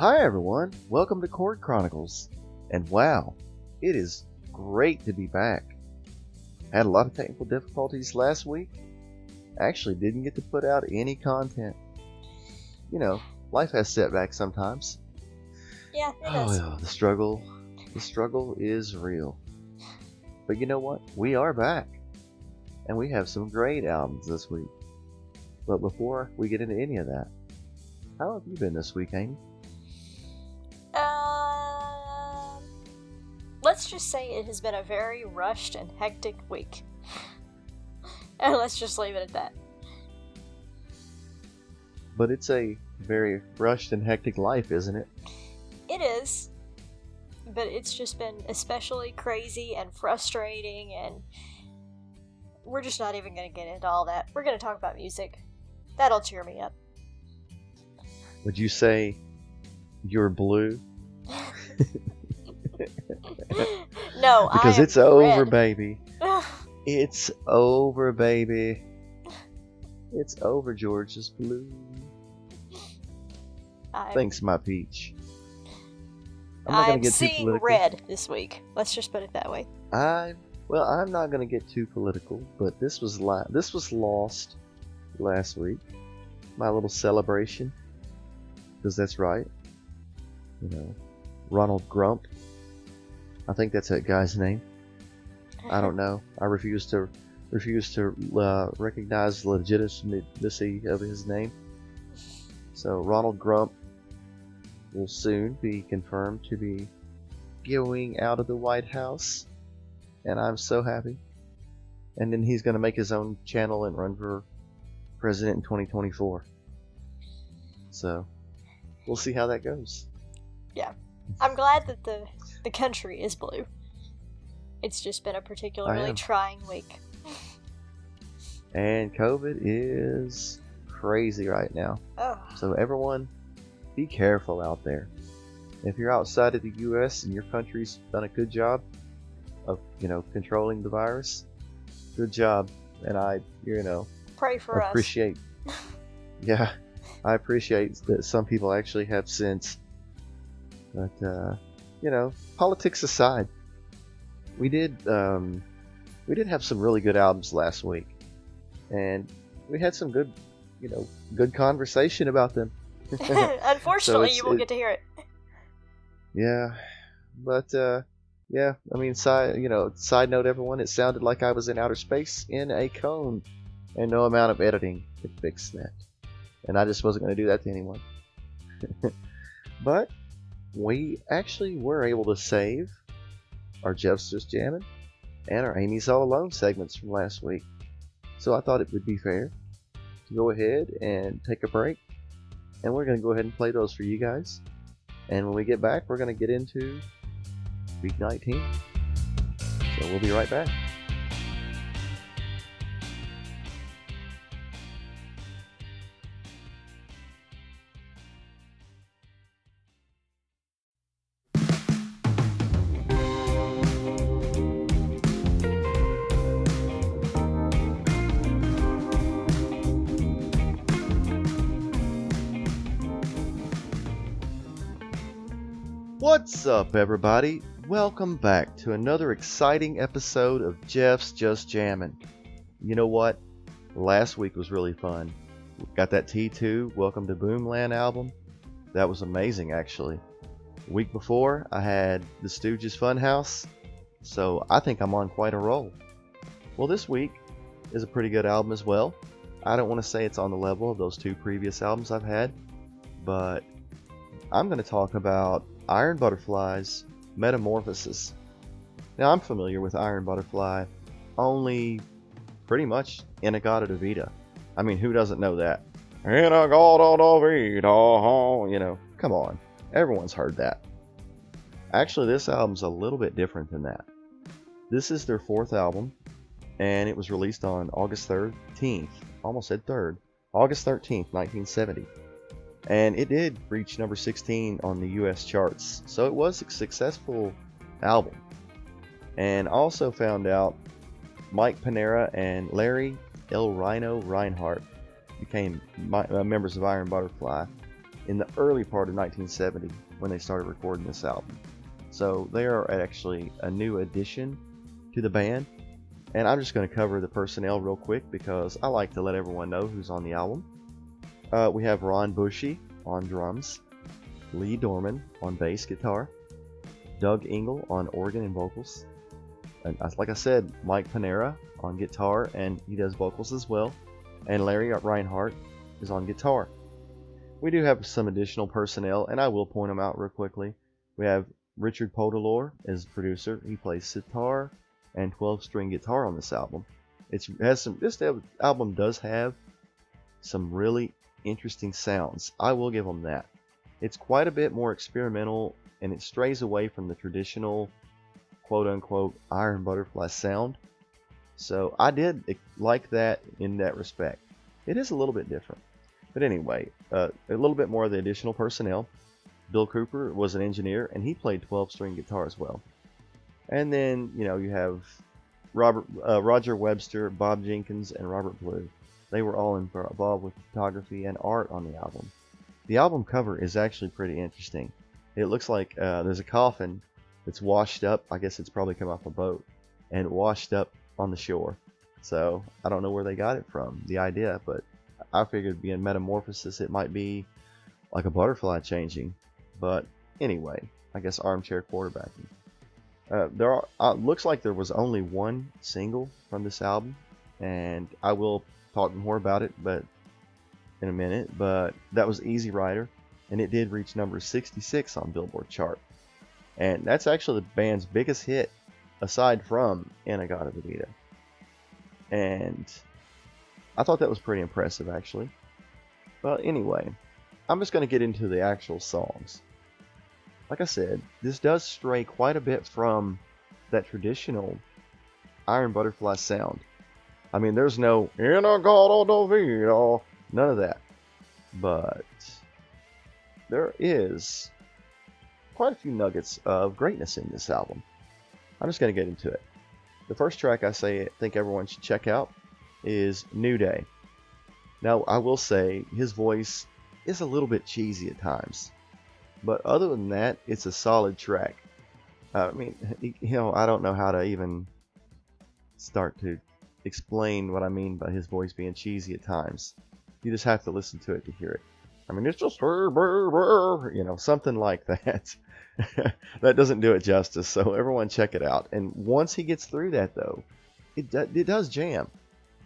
Hi everyone, welcome to Chord Chronicles. And wow, it is great to be back. Had a lot of technical difficulties last week. Actually didn't get to put out any content. You know, life has setbacks sometimes. Yeah, it Oh, yeah, the struggle, the struggle is real. But you know what? We are back. And we have some great albums this week. But before we get into any of that, how have you been this week, Amy? Let's just say it has been a very rushed and hectic week. and let's just leave it at that. But it's a very rushed and hectic life, isn't it? It is, but it's just been especially crazy and frustrating, and we're just not even going to get into all that. We're going to talk about music. That'll cheer me up. Would you say you're blue? no, Because it's over, baby. It's over, baby. It's over, George's blue. I'm, Thanks, my peach. I'm not I'm gonna get too political. red this week. Let's just put it that way. I well, I'm not gonna get too political, but this was la- this was lost last week. My little celebration, because that's right. You know, Ronald Grump. I think that's that guy's name. I don't know. I refuse to refuse to uh, recognize the legitimacy of his name. So Ronald Grump will soon be confirmed to be going out of the White House, and I'm so happy. And then he's going to make his own channel and run for president in 2024. So we'll see how that goes. Yeah, I'm glad that the the country is blue. It's just been a particularly trying week. And COVID is crazy right now. Oh, So everyone, be careful out there. If you're outside of the U.S. and your country's done a good job of, you know, controlling the virus, good job. And I, you know, pray for us. appreciate. yeah, I appreciate that some people actually have sense. But uh, you know, politics aside, we did um, we did have some really good albums last week, and we had some good, you know, good conversation about them. Unfortunately, it's- you won't it- get to hear it. Yeah, but uh, yeah, I mean, side you know, side note, everyone, it sounded like I was in outer space in a cone, and no amount of editing could fix that. And I just wasn't going to do that to anyone. but we actually were able to save our Jeff's Just Jamming and our Amy's All Alone segments from last week. So I thought it would be fair to go ahead and take a break, and we're going to go ahead and play those for you guys. And when we get back, we're going to get into week 19. So we'll be right back. What's up, everybody? Welcome back to another exciting episode of Jeff's Just Jamming. You know what? Last week was really fun. Got that T2 Welcome to Boomland album. That was amazing, actually. Week before, I had the Stooges Funhouse. So I think I'm on quite a roll. Well, this week is a pretty good album as well. I don't want to say it's on the level of those two previous albums I've had, but I'm going to talk about Iron Butterfly's Metamorphosis. Now, I'm familiar with Iron Butterfly only pretty much In-A-Gadda-Da-Vida. I mean, who doesn't know that? In-A-Gadda-Da-Vida, you know, come on. Everyone's heard that. Actually, this album's a little bit different than that. This is their fourth album, and it was released on August 13th. Almost said 3rd. August 13th, 1970 and it did reach number 16 on the US charts. So it was a successful album. And also found out Mike Pinera and Larry El Rhino Reinhardt became mi- uh, members of Iron Butterfly in the early part of 1970 when they started recording this album. So they are actually a new addition to the band. And I'm just going to cover the personnel real quick because I like to let everyone know who's on the album. Uh, we have Ron Bushy on drums, Lee Dorman on bass guitar, Doug Ingle on organ and vocals, and like I said, Mike Pinera on guitar and he does vocals as well, and Larry Reinhardt is on guitar. We do have some additional personnel, and I will point them out real quickly. We have Richard Podolor as producer. He plays sitar and 12-string guitar on this album. It's, it has some. This album does have some really interesting sounds. I will give them that. It's quite a bit more experimental, and it strays away from the traditional quote-unquote Iron Butterfly sound. So I did like that in that respect. It is a little bit different. But anyway, uh, a little bit more of the additional personnel. Bill Cooper was an engineer, and he played 12-string guitar as well. And then, you know, you have Robert, uh, Roger Webster, Bob Jenkins, and Robert Blue. They were all involved with photography and art on the album. The album cover is actually pretty interesting. It looks like uh, there's a coffin that's washed up. I guess it's probably come off a boat and washed up on the shore. So I don't know where they got it from, the idea, but I figured being metamorphosis, it might be like a butterfly changing. But anyway, I guess armchair quarterbacking. Uh, there are, uh, looks like there was only one single from this album, and I will talk more about it, but in a minute. But that was Easy Rider, and it did reach number 66 on Billboard chart, and that's actually the band's biggest hit, aside from In-A-Gadda-Da-Vida. And I thought that was pretty impressive, actually. But anyway, I'm just going to get into the actual songs like I said, this does stray quite a bit from that traditional Iron Butterfly sound. I mean, there's no in a god oh, none of that. But there is quite a few nuggets of greatness in this album. I'm just going to get into it. The first track I say I think everyone should check out is New Day. Now, I will say his voice is a little bit cheesy at times. But other than that, it's a solid track. I mean, you know, I don't know how to even start to explain what I mean by his voice being cheesy at times. You just have to listen to it to hear it. I mean, it's just you know, something like that. that doesn't do it justice. So everyone check it out. And once he gets through that, though, it it does jam.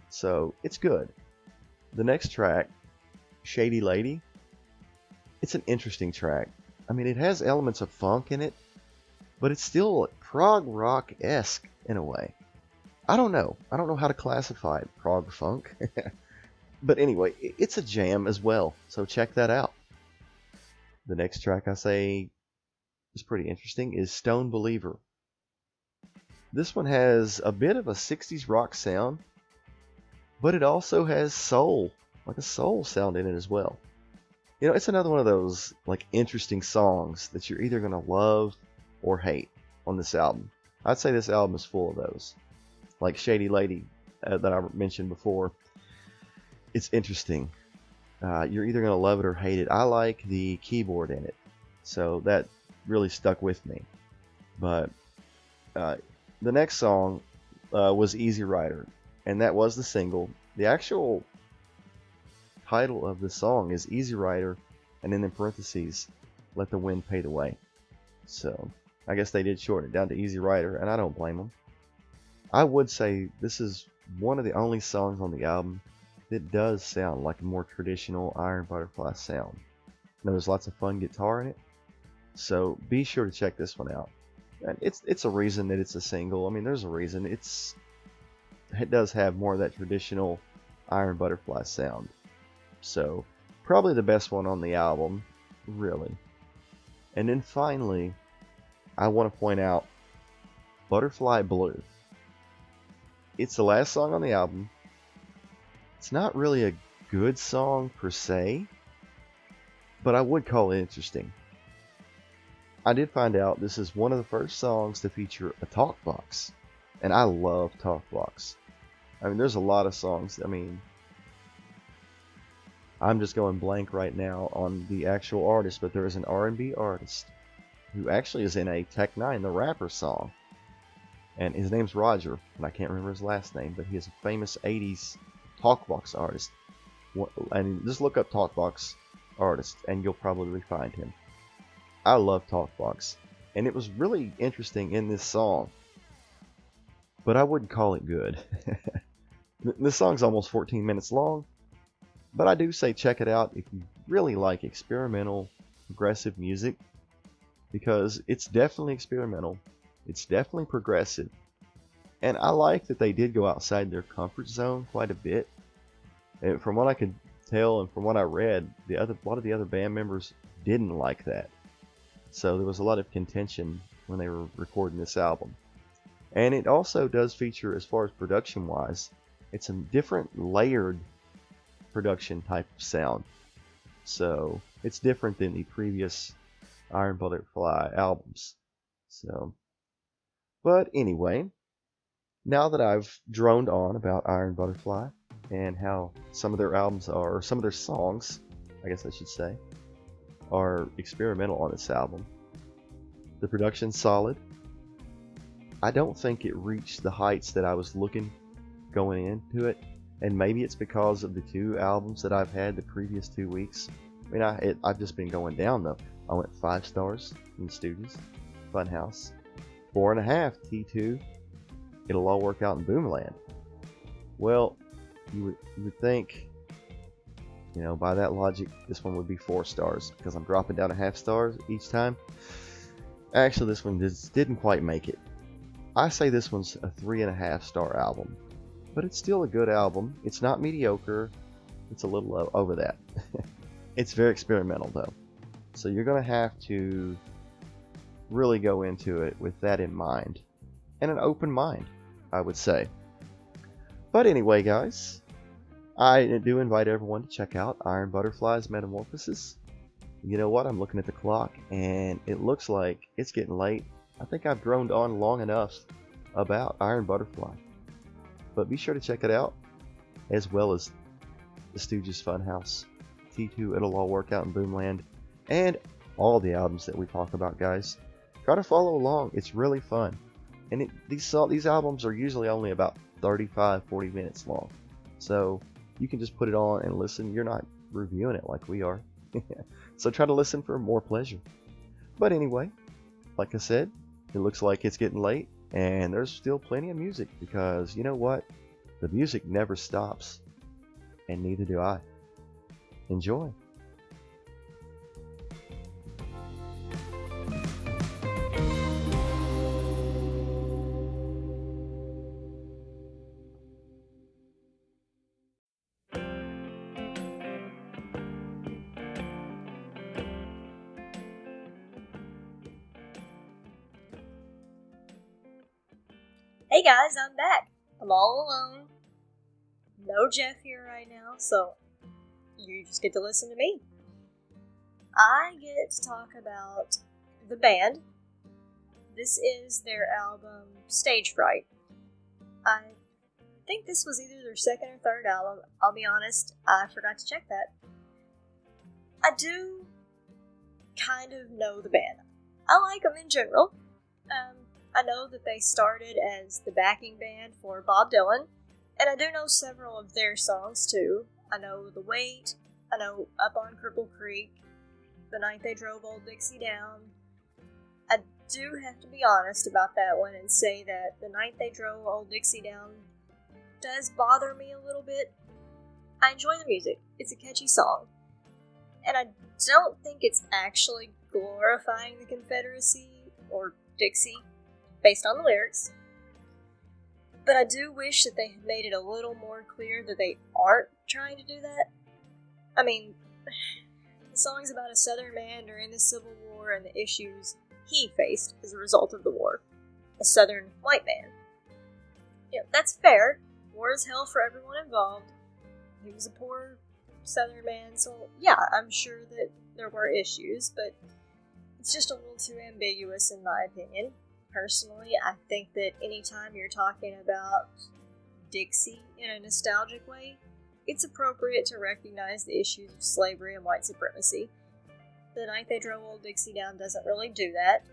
So it's good. The next track, Shady Lady, it's an interesting track. I mean, it has elements of funk in it, but it's still prog rock esque in a way. I don't know. I don't know how to classify it, prog funk. but anyway, it's a jam as well, so check that out. The next track I say is pretty interesting is Stone Believer. This one has a bit of a 60s rock sound, but it also has soul, like a soul sound in it as well. You know, it's another one of those like interesting songs that you're either gonna love or hate on this album. I'd say this album is full of those, like Shady Lady uh, that I mentioned before. It's interesting. Uh, you're either gonna love it or hate it. I like the keyboard in it, so that really stuck with me. But uh, the next song uh, was Easy Rider, and that was the single. The actual title of the song is Easy Rider, and then in parentheses, Let the Wind Pay the Way. So, I guess they did shorten it down to Easy Rider, and I don't blame them. I would say this is one of the only songs on the album that does sound like a more traditional Iron Butterfly sound. Now, there's lots of fun guitar in it, so be sure to check this one out. And it's it's a reason that it's a single. I mean, there's a reason. It's it does have more of that traditional Iron Butterfly sound. So, probably the best one on the album, really. And then finally, I want to point out Butterfly Blue. It's the last song on the album. It's not really a good song per se, but I would call it interesting. I did find out this is one of the first songs to feature a talk box, and I love talk box. I mean, there's a lot of songs. I mean, I'm just going blank right now on the actual artist, but there is an R&B artist who actually is in a Tech N9ne, the rapper song. And his name's Roger, and I can't remember his last name, but he is a famous 80s talkbox artist. And just look up talkbox artist, and you'll probably find him. I love talkbox, and it was really interesting in this song, but I wouldn't call it good. this song's almost 14 minutes long, but I do say check it out if you really like experimental, progressive music, because it's definitely experimental, it's definitely progressive, and I like that they did go outside their comfort zone quite a bit. And from what I could tell and from what I read, the other a lot of the other band members didn't like that. So there was a lot of contention when they were recording this album. And it also does feature, as far as production wise, it's a different layered production type of sound. So it's different than the previous Iron Butterfly albums. So, but anyway, now that I've droned on about Iron Butterfly and how some of their albums are, or some of their songs, I guess I should say, are experimental on this album. The production's solid. I don't think it reached the heights that I was looking going into it, and maybe it's because of the two albums that I've had the previous two weeks. I mean, I it, I've just been going down though. I went five stars in Stooges, Funhouse, four and a half T2. It'll all work out in Boomland. Well, you would you would think, you know, by that logic, this one would be four stars because I'm dropping down a half stars each time. Actually, this one just didn't quite make it. I say this one's a three and a half star album but it's still a good album. It's not mediocre. It's a little over that. it's very experimental though. So you're to have to really go into it with that in mind and an open mind, I would say. But anyway, guys, I do invite everyone to check out Iron Butterfly's Metamorphosis. You know what? I'm looking at the clock and it looks like it's getting late. I think I've droned on long enough about Iron Butterfly. But be sure to check it out, as well as the Stooges Funhouse, T2 It'll All Work Out in Boomland, and all the albums that we talk about, guys. Try to follow along. It's really fun. And it, these these albums are usually only about 35, 40 minutes long. So you can just put it on and listen. You're not reviewing it like we are. so try to listen for more pleasure. But anyway, like I said, it looks like it's getting late. And there's still plenty of music because you know what? The music never stops. And neither do I. Enjoy. Jeff here right now, so you just get to listen to me. I get to talk about the band. This is their album Stage Fright. I think this was either their second or third album. I'll be honest, I forgot to check that. I do kind of know the band. I like them in general. Um, I know that they started as the backing band for Bob Dylan, and I do know several of their songs too. I know The Weight, I know Up on Cripple Creek, The Night They Drove Old Dixie Down. I do have to be honest about that one and say that The Night They Drove Old Dixie Down does bother me a little bit. I enjoy the music, it's a catchy song, and I don't think it's actually glorifying the Confederacy or Dixie based on the lyrics. But I do wish that they had made it a little more clear that they aren't trying to do that. I mean, the song's about a southern man during the Civil War and the issues he faced as a result of the war. A southern white man. Yeah, that's fair. War is hell for everyone involved. He was a poor southern man, so yeah, I'm sure that there were issues, but it's just a little too ambiguous in my opinion personally, I think that anytime you're talking about Dixie in a nostalgic way, it's appropriate to recognize the issues of slavery and white supremacy. The Night They Drove Old Dixie Down doesn't really do that.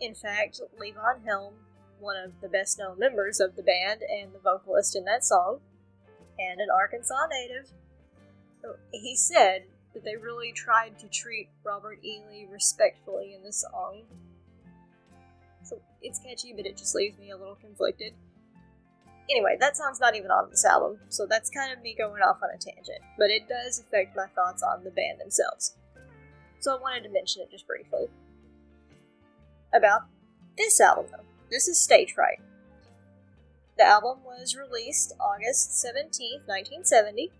In fact, Levon Helm, one of the best known members of the band and the vocalist in that song, and an Arkansas native, he said that they really tried to treat Robert Ely respectfully in the song. It's catchy, but it just leaves me a little conflicted. Anyway, that song's not even on this album, so that's kind of me going off on a tangent, but it does affect my thoughts on the band themselves. So I wanted to mention it just briefly. About this album, though. This is Stage Fright. The album was released August 17th, 1970.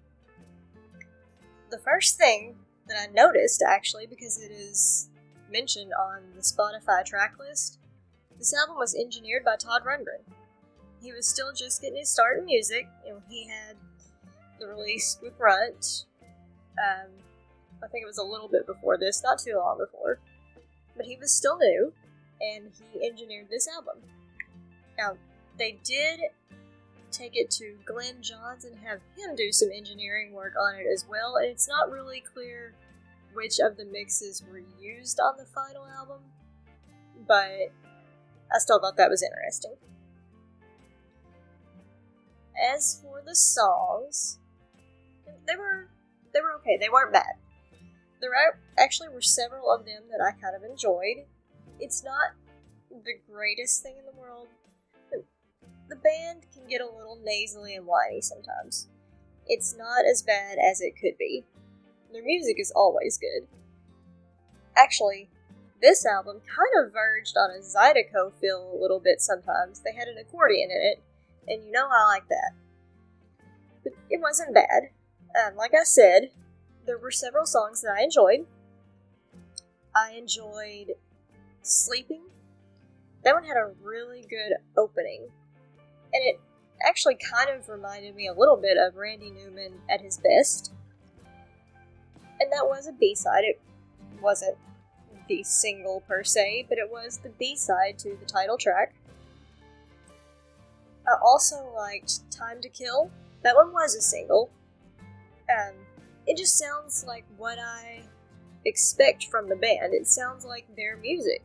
The first thing that I noticed, actually, because it is mentioned on the Spotify track list, this album was engineered by Todd Rundgren. He was still just getting his start in music, and he had the release with Runt. Um, I think it was a little bit before this, not too long before. But he was still new, and he engineered this album. Now, they did take it to Glyn Johns and have him do some engineering work on it as well, and it's not really clear which of the mixes were used on the final album, but I still thought that was interesting. As for the songs, they were they were okay. They weren't bad. There actually were several of them that I kind of enjoyed. It's not the greatest thing in the world. The band can get a little nasally and whiny sometimes. It's not as bad as it could be. Their music is always good. Actually, this album kind of verged on a Zydeco feel a little bit sometimes. They had an accordion in it, and you know I like that. But it wasn't bad. Um, like I said, there were several songs that I enjoyed. I enjoyed Sleeping. That one had a really good opening. And it actually kind of reminded me a little bit of Randy Newman at his best. And that was a B side. It wasn't the single per se, but it was the B side to the title track. I also liked Time to Kill. That one was a single. Um, it just sounds like what I expect from the band. It sounds like their music.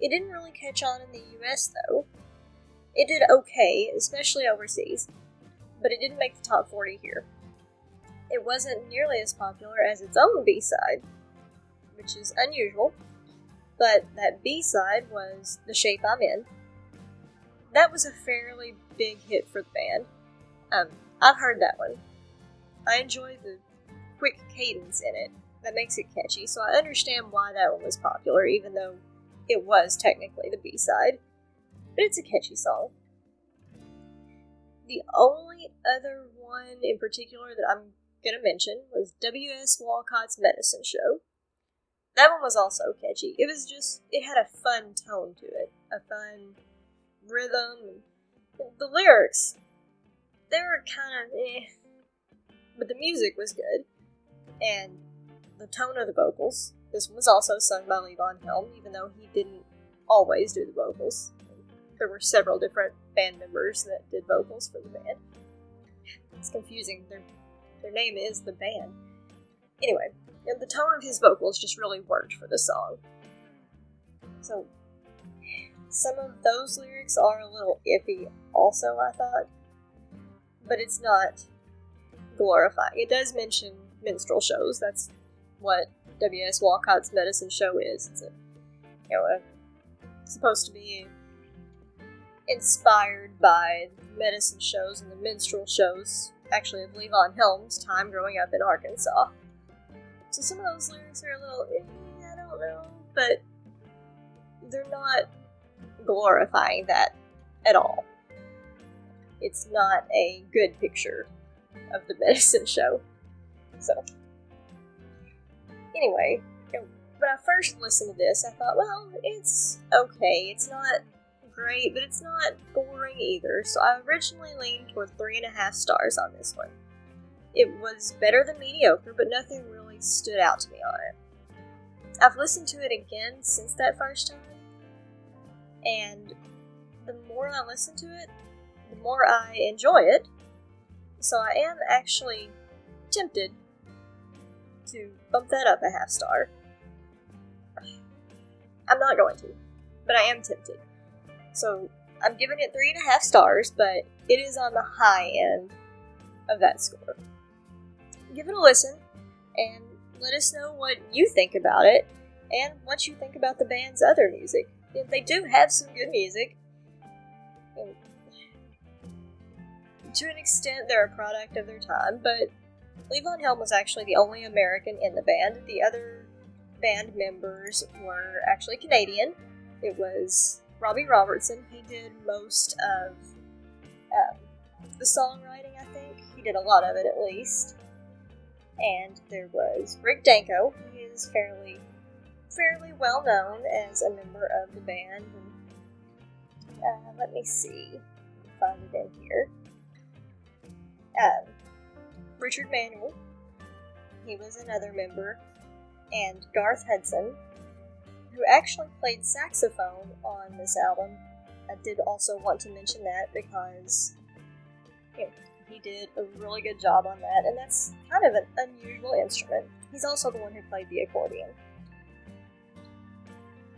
It didn't really catch on in the US though. It did okay, especially overseas, but it didn't make the top 40 here. It wasn't nearly as popular as its own B side, which is unusual, but that B side was The Shape I'm In. That was a fairly big hit for the band. Um, I've heard that one. I enjoy the quick cadence in it that makes it catchy, so I understand why that one was popular, even though it was technically the B side. But it's a catchy song. The only other one in particular that I'm gonna mention was W.S. Walcott's Medicine Show. That one was also catchy. It was just, it had a fun tone to it, a fun rhythm. The lyrics, they were kind of eh, but the music was good, and the tone of the vocals. This one was also sung by Levon Helm, even though he didn't always do the vocals. There were several different band members that did vocals for the band. It's confusing. Their their name is the band. Anyway, and the tone of his vocals just really worked for the song. So, some of those lyrics are a little iffy, also, I thought. But it's not glorifying. It does mention minstrel shows. That's what W.S. Walcott's medicine show is. It's a, you know, a, supposed to be inspired by medicine shows and the minstrel shows, actually, of Levon Helm's time growing up in Arkansas. So some of those lyrics are a little, eh, I don't know, but they're not glorifying that at all. It's not a good picture of the medicine show. So, anyway, when I first listened to this, I thought, well, it's okay. It's not great, but it's not boring either. So I originally leaned toward three and a half stars on this one. It was better than mediocre, but nothing stood out to me on it. I've listened to it again since that first time, and the more I listen to it, the more I enjoy it, So I am actually tempted to bump that up a half star. I'm not going to, but I am tempted. So I'm giving it three and a half stars, but it is on the high end of that score. Give it a listen and let us know what you think about it and what you think about the band's other music. If They do have some good music. To an extent, they're a product of their time, but Levon Helm was actually the only American in the band. The other band members were actually Canadian. It was Robbie Robertson. He did most of um, the songwriting, I think. He did a lot of it at least. And there was Rick Danko. He is fairly fairly well known as a member of the band. And, uh, let me see. Find it in here. Um, Richard Manuel. He was another member. And Garth Hudson, who actually played saxophone on this album. I did also want to mention that because he did a really good job on that, and that's kind of an unusual instrument. He's also the one who played the accordion.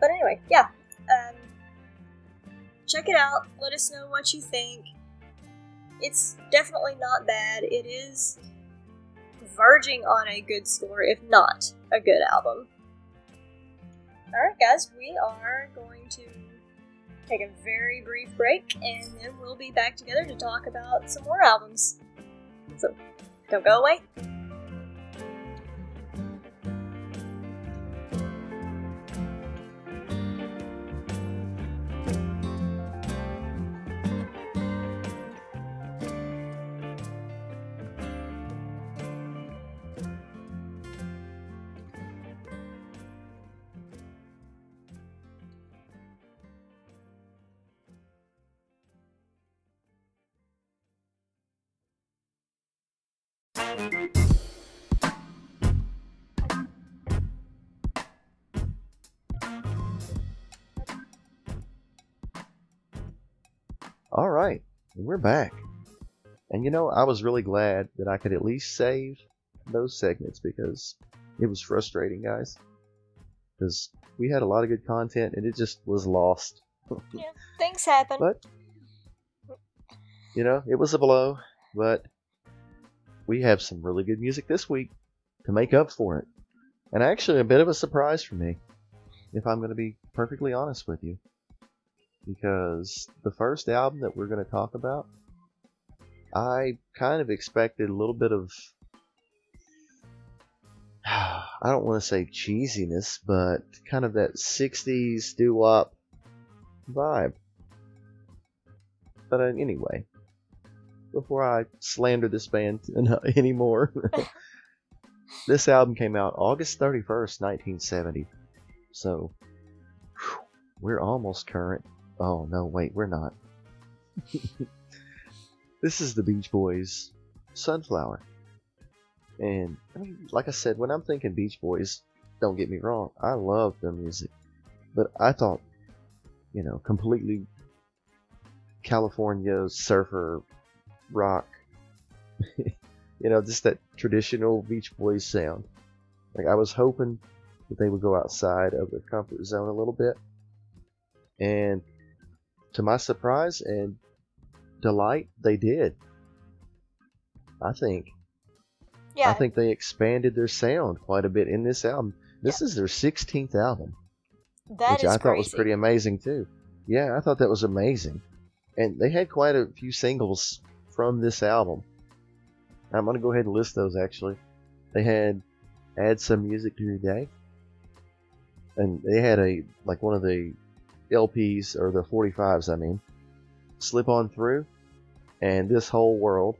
But anyway, yeah. Um, check it out. Let us know what you think. It's definitely not bad. It is verging on a good score, if not a good album. Alright, guys, we are going to take a very brief break and then we'll be back together to talk about some more albums. So, don't go away. We're back. And you know, I was really glad that I could at least save those segments because it was frustrating, guys. Because we had a lot of good content and it just was lost. yeah, things happen. But, you know, it was a blow, but we have some really good music this week to make up for it. And actually, a bit of a surprise for me, if I'm going to be perfectly honest with you because the first album that we're going to talk about, I kind of expected a little bit of, I don't want to say cheesiness, but kind of that 60s doo wop vibe. But uh, anyway, before I slander this band anymore, this album came out August 31st, 1970. So, we're almost current. Oh, no, wait, we're not. this is the Beach Boys' Sunflower. And, I mean, like I said, when I'm thinking Beach Boys, don't get me wrong, I love their music. But I thought, you know, completely California surfer rock. you know, just that traditional Beach Boys sound. Like, I was hoping that they would go outside of their comfort zone a little bit. And to my surprise and delight, they did. I think. Yeah. I think they expanded their sound quite a bit in this album. This yeah. is their 16th album. That which I thought was pretty amazing too. Yeah, I thought that was amazing. And they had quite a few singles from this album. I'm going to go ahead and list those actually. They had Add Some Music to Your Day. And they had a, like one of the LPs or the 45s, I mean, slip on through, and this whole world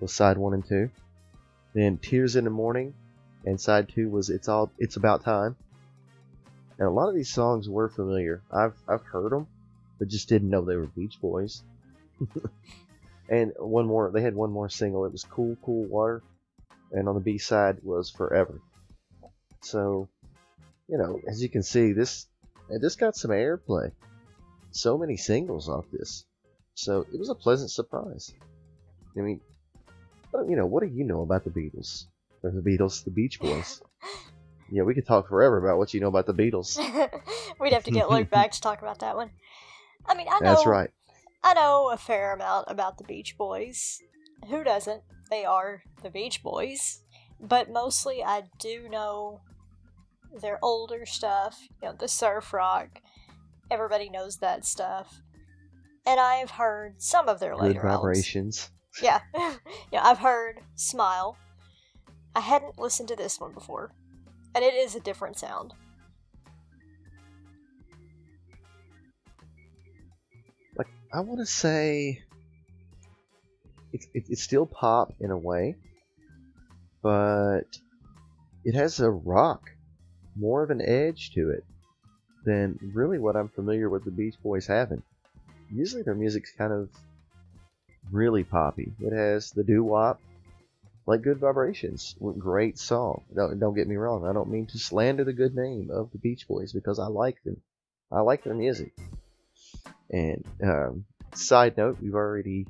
was side one and two. Then Tears in the Morning, and side two was It's All It's About Time. And a lot of these songs were familiar. I've I've heard them, but just didn't know they were Beach Boys. and one more, they had one more single. It was Cool Cool Water, and on the B side was Forever. So, you know, as you can see, this and this got some airplay. So many singles off this. So it was a pleasant surprise. I mean, you know, what do you know about the Beatles? Or the Beatles, the Beach Boys. yeah, we could talk forever about what you know about the Beatles. We'd have to get Luke back to talk about that one. I mean, I know. That's right. I know a fair amount about the Beach Boys. Who doesn't? They are the Beach Boys. But mostly I do know their older stuff, you know, the surf rock. Everybody knows that stuff. And I've heard some of their Good later albums. Yeah. yeah, I've heard Smile. I hadn't listened to this one before. And it is a different sound. Like, I want to say. It's, it, it's still pop in a way, but it has a rock, more of an edge to it than really what I'm familiar with the Beach Boys having. Usually their music's kind of really poppy. It has the doo wop, like Good Vibrations. Great song. Don't, don't get me wrong. I don't mean to slander the good name of the Beach Boys because I like them. I like their music. And um, side note, we've already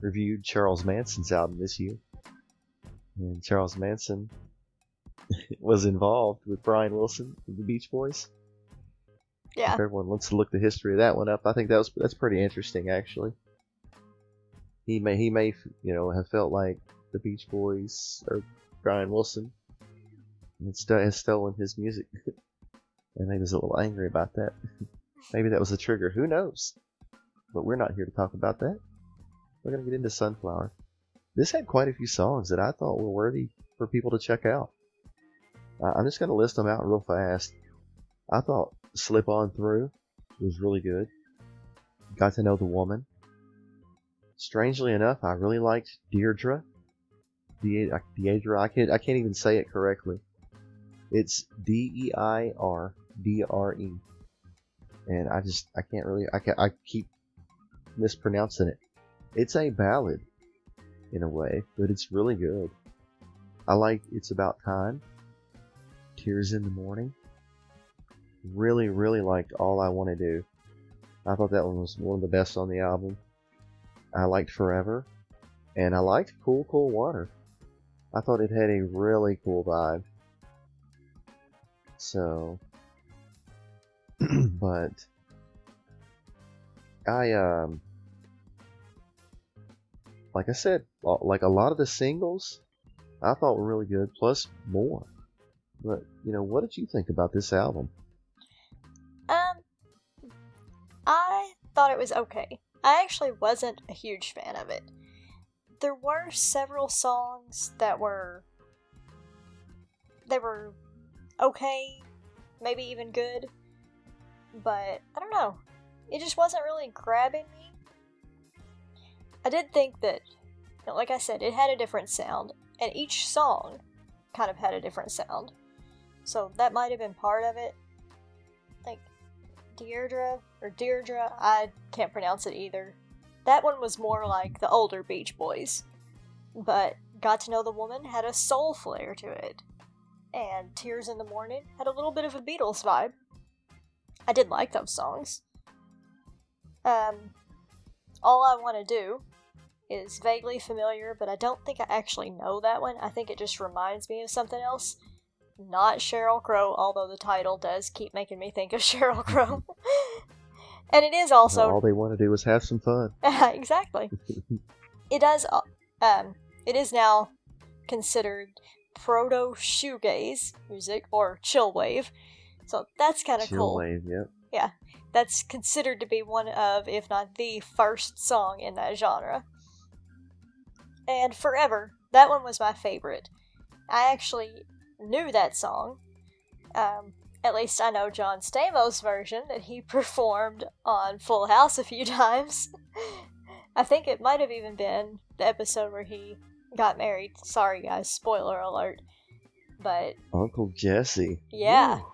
reviewed Charles Manson's album this year. And Charles Manson was involved with Brian Wilson of the Beach Boys. Yeah. If everyone wants to look the history of that one up, I think that was that's pretty interesting actually. He may he may you know have felt like the Beach Boys or Brian Wilson had st- has stolen his music, and he was a little angry about that. Maybe that was the trigger. Who knows? But we're not here to talk about that. We're gonna get into Sunflower. This had quite a few songs that I thought were worthy for people to check out. Uh, I'm just gonna list them out real fast. I thought Slip On Through was really good. Got to know the woman. Strangely enough, I really liked Deirdre. De- Deirdre, I can't, I can't even say it correctly. It's D E I R D R E, and I just I can't really I can I keep mispronouncing it. It's a ballad in a way, but it's really good. I like It's About Time. Tears in the Morning really, really liked All I Want to Do. I thought that one was one of the best on the album. I liked Forever, and I liked Cool Cool Water. I thought it had a really cool vibe. So, but I um, like I said, like a lot of the singles, I thought were really good. Plus more. But you know, what did you think about this album? Um, I thought it was okay. I actually wasn't a huge fan of it. There were several songs that were they were okay, maybe even good, but I don't know. It just wasn't really grabbing me. I did think that, like I said, it had a different sound, and each song kind of had a different sound. So that might have been part of it. Like Deirdre or Deirdre, I can't pronounce it either. That one was more like the older Beach Boys, but Got to Know the Woman had a soul flair to it, and Tears in the Morning had a little bit of a Beatles vibe. I did like those songs. Um, All I Want to Do is vaguely familiar, but I don't think I actually know that one. I think it just reminds me of something else. Not Sheryl Crow, although the title does keep making me think of Sheryl Crow. and it is also all they want to do is have some fun. exactly. it does. uh, Um, it is now considered proto shoegaze music or chill wave, so that's kind of Chill cool. wave, yep. Yeah, that's considered to be one of, if not the first song in that genre. And Forever, that one was my favorite. I actually knew that song. Um, at least I know John Stamos' version that he performed on Full House a few times. I think it might have even been the episode where he got married. Sorry, guys, spoiler alert. But Uncle Jesse. yeah. Woo,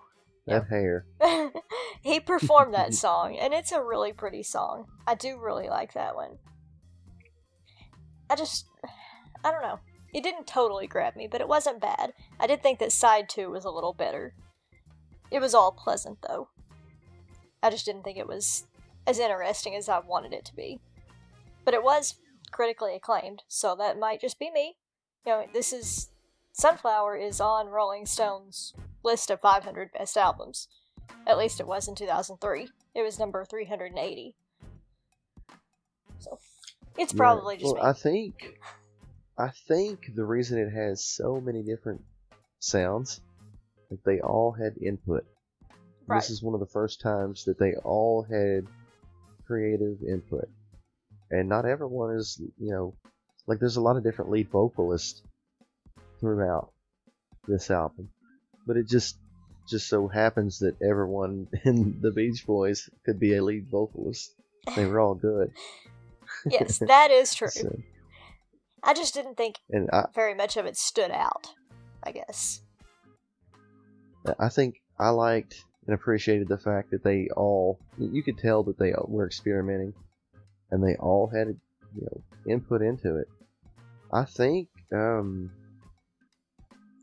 that hair. he performed that song, and it's a really pretty song. I do really like that one. I just, I don't know. It didn't totally grab me, but it wasn't bad. I did think that side two was a little better. It was all pleasant, though. I just didn't think it was as interesting as I wanted it to be. But it was critically acclaimed, so that might just be me. You know, this is Sunflower is on Rolling Stone's list of 500 best albums. At least it was in 2003. It was number 380. So, it's probably yeah, just well, me. I think, I think the reason it has so many different sounds, like they all had input. Right. This is one of the first times that they all had creative input, and not everyone is, you know, like there's a lot of different lead vocalists throughout this album, but it just just so happens that everyone in the Beach Boys could be a lead vocalist. They were all good. yes, that is true. So, I just didn't think and I, very much of it stood out, I guess. I think I liked and appreciated the fact that they all you could tell that they were experimenting and they all had you know input into it. I think um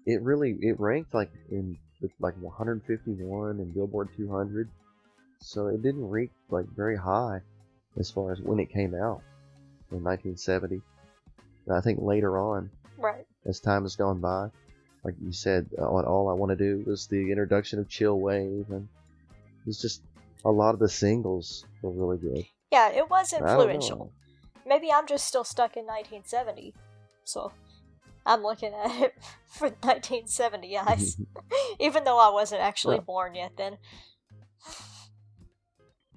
it really it ranked like in like 151 in Billboard 200. So it didn't rank like very high as far as when it came out in 1970. And I think later on Right. as time has gone by. Like you said, uh, all, I want to do was the introduction of Chill Wave, and it's just a lot of the singles were really good. Yeah, it was I don't know. influential. Maybe I'm just still stuck in 1970. So I'm looking at it for 1970 eyes. Even though I wasn't actually Well- born yet then.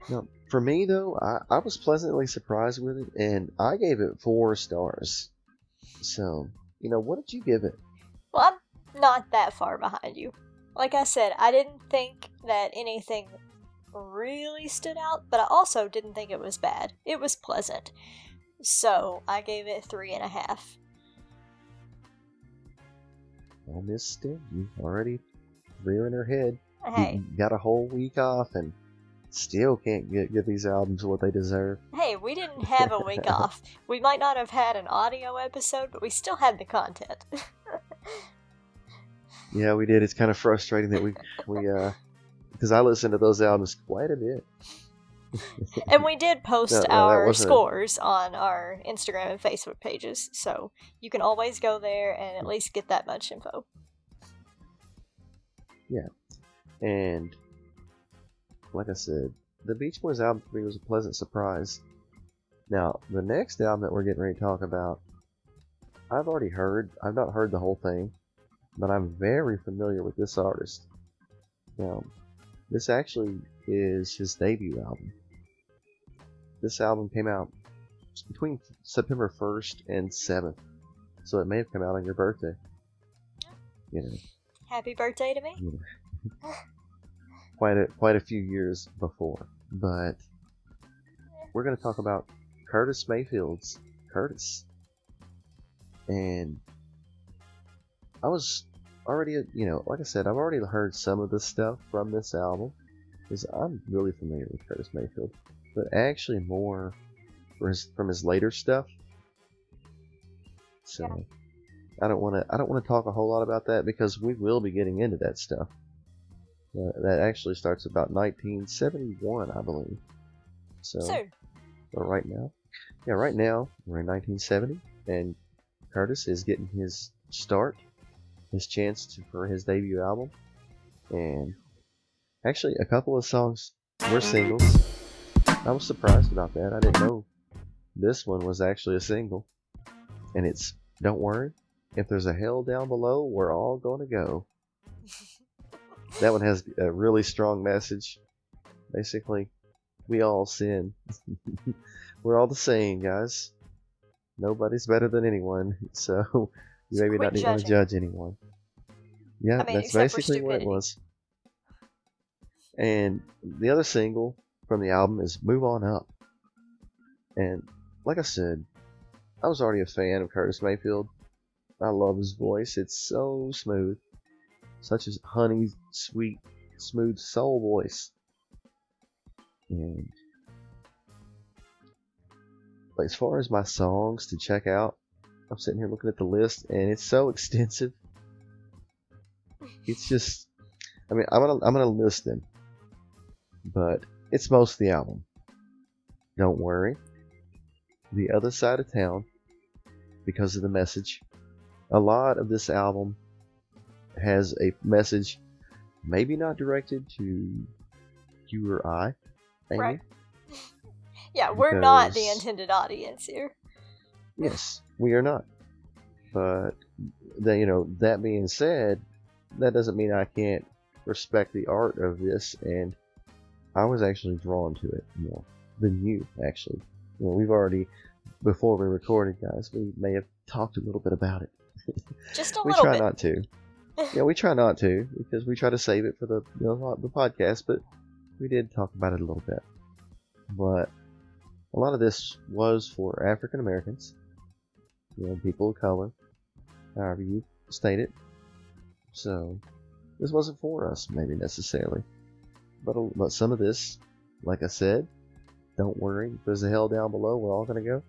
Now, for me though, I, I was pleasantly surprised with it, and I gave it four stars. So, you know, what did you give it? Well, I'm not that far behind you. Like I said, I didn't think that anything really stood out, but I also didn't think it was bad. It was pleasant. So I gave it three and a half. Oh, Miss Stim, you already rearing her head. Hey, You got a whole week off, and still can't get give these albums what they deserve. hey, we didn't have a week off. We might not have had an audio episode, but we still had the content. Yeah, we did. It's kind of frustrating that we we uh because I listened to those albums quite a bit. and we did post No, no, our scores on our Instagram and Facebook pages, so you can always go there and at least get that much info. Yeah. And like I said, the Beach Boys album for me was a pleasant surprise. Now, the next album that we're getting ready to talk about, I've already heard. I've not heard the whole thing, but I'm very familiar with this artist. Now, this actually is his debut album. This album came out between September 1st and 7th, so it may have come out on your birthday. You know, Happy birthday to me! quite a quite a few years before. But we're going to talk about Curtis Mayfield's Curtis, and I was already, you know, like I said, I've already heard some of the stuff from this album because I'm really familiar with Curtis Mayfield, but actually more from his, from his later stuff. So. Yeah. I don't want to. I don't want to talk a whole lot about that because we will be getting into that stuff. Uh, that actually starts about 1971, I believe. So, So, but right now, yeah, right now we're in 1970, and Curtis is getting his start, his chance to, for his debut album, and actually a couple of songs were singles. I was surprised about that. I didn't know this one was actually a single, and it's "Don't Worry." If there's a hell down below, we're all gonna go. That one has a really strong message. Basically, we all sin. we're all the same, guys. Nobody's better than anyone, so you maybe not want to judge anyone. Yeah, I mean, that's basically what it was. And the other single from the album is "Move On Up." And like I said, I was already a fan of Curtis Mayfield. I love his voice; it's so smooth, such a honey, sweet, smooth soul voice. And but as far as my songs to check out, I'm sitting here looking at the list, and it's so extensive. It's just, I mean, I'm gonna I'm gonna list them, but it's most the album. Don't worry. The Other Side of Town because of the message. A lot of this album has a message, maybe not directed to you or I. Right. Yeah, we're not the intended audience here. Yes, we are not. But the, you know, that being said, that doesn't mean I can't respect the art of this, and I was actually drawn to it more than you. Actually, you know, we've already before we recorded, guys, we may have talked a little bit about it. Just a little. we try not to. yeah, we try not to because we try to save it for the you know, the podcast, but we did talk about it a little bit. But a lot of this was for African Americans, you know, people of color, however you state it. So this wasn't for us, maybe necessarily, but but some of this, like I said, don't worry, there's a hell down below, we're all gonna go.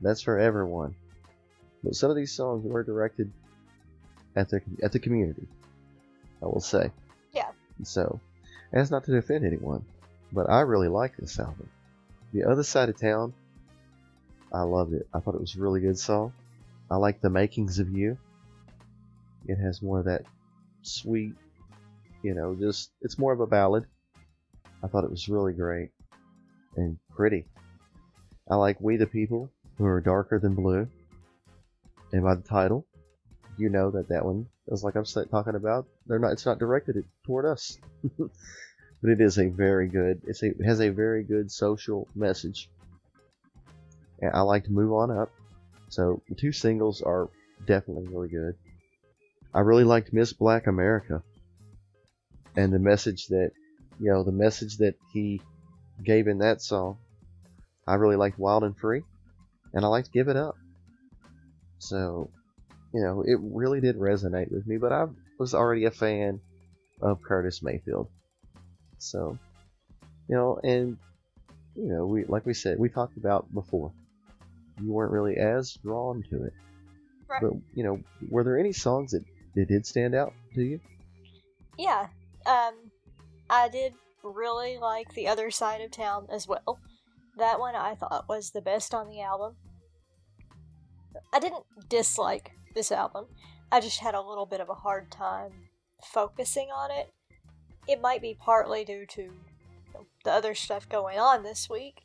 That's for everyone. But some of these songs were directed at the at the community. I will say. Yeah. So, and it's not to defend anyone, but I really like this album. The other side of town, I loved it. I thought it was a really good song. I like the makings of you. It has more of that sweet, you know, just it's more of a ballad. I thought it was really great and pretty. I like We the People, who are darker than blue. And by the title, you know that that one is like I'm talking about. They're not. It's not directed toward us, but it is a very good. It's a has a very good social message. And I like to move on up. So the two singles are definitely really good. I really liked Miss Black America, and the message that you know the message that he gave in that song. I really liked Wild and Free, and I liked Give It Up. So you know, it really did resonate with me, but I was already a fan of Curtis Mayfield. So, you know, and, you know, we, like we said, we talked about before, you weren't really as drawn to it. Right. But, you know, were there any songs that, that did stand out to you? Yeah. Um, I did really like the other side of town as well. That one I thought was the best on the album. I didn't dislike this album. I just had a little bit of a hard time focusing on it. It might be partly due to you know, the other stuff going on this week.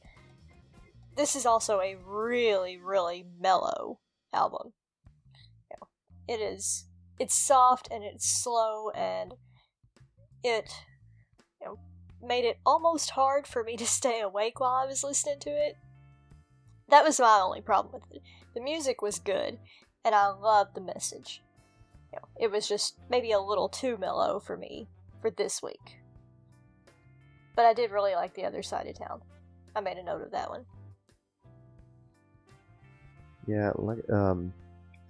This is also a really, really mellow album. You know, it is. It's soft and it's slow and it you know made it almost hard for me to stay awake while I was listening to it. That was my only problem with it. The music was good, and I loved the message. You know, it was just maybe a little too mellow for me for this week. But I did really like the other side of town. I made a note of that one. Yeah, like, um,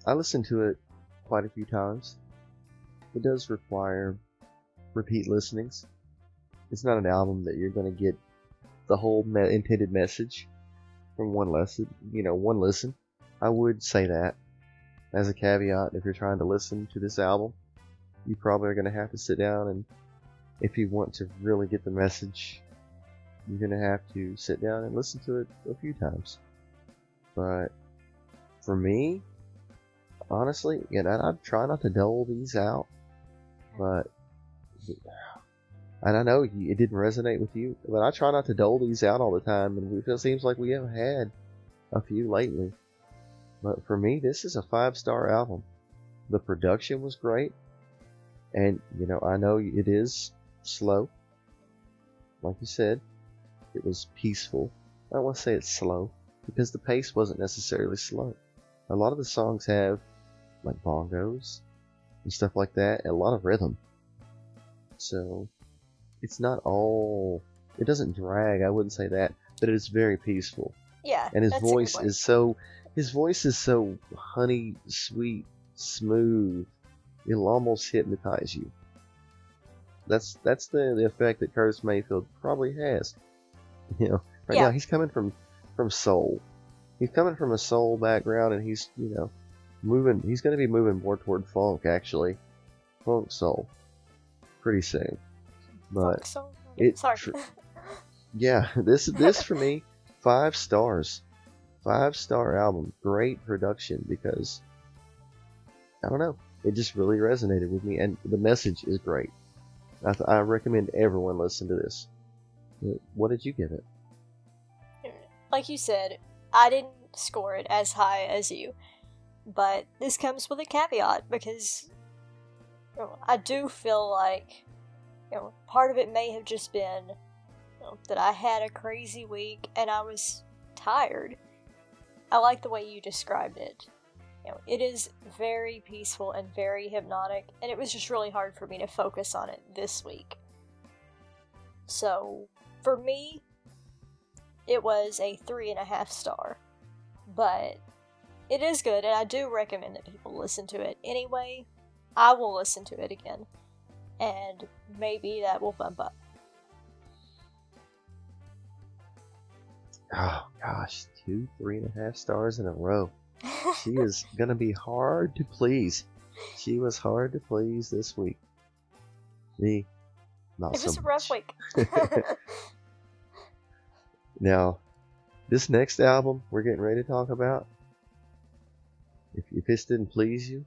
I listened to it quite a few times. It does require repeat listenings. It's not an album that you're going to get the whole me- intended message from one lesson, you know, one listen. I would say that as a caveat if you're trying to listen to this album, you probably are going to have to sit down and if you want to really get the message, you're going to have to sit down and listen to it a few times. But for me, honestly, and I, I try not to dole these out, but and I know it didn't resonate with you, but I try not to dole these out all the time, and it seems like we have had a few lately. But for me, this is a five star album. The production was great, and you know I know it is slow. Like you said, it was peaceful. I don't want to say it's slow because the pace wasn't necessarily slow. A lot of the songs have like bongos and stuff like that, and a lot of rhythm. So it's not all. It doesn't drag. I wouldn't say that, but it is very peaceful. Yeah. And his that's a good voice is so. His voice is so honey, sweet, smooth. It'll almost hypnotize you. That's that's the, the effect that Curtis Mayfield probably has. You know, right Yeah. now he's coming from from soul. He's coming from a soul background, and he's you know moving. He's going to be moving more toward funk actually, funk soul, pretty soon. But So, it sorry. tr- yeah, this this for me five stars. five star album. Great production because I don't know. It just really resonated with me, and the message is great. I, th- I recommend everyone listen to this. What did you give it? Like you said, I didn't score it as high as you, but this comes with a caveat because you know, I do feel like you know part of it may have just been you know, that I had a crazy week and I was tired. I like the way you described it. You know, it is very peaceful and very hypnotic, and it was just really hard for me to focus on it this week. So, for me, it was a three and a half star. But it is good, and I do recommend that people listen to it anyway. I will listen to it again, and maybe that will bump up. Oh gosh, two, three and a half stars in a row. She is gonna be hard to please. She was hard to please this week. Me, not it so was a rough week. Now, this next album we're getting ready to talk about, if, if this didn't please you,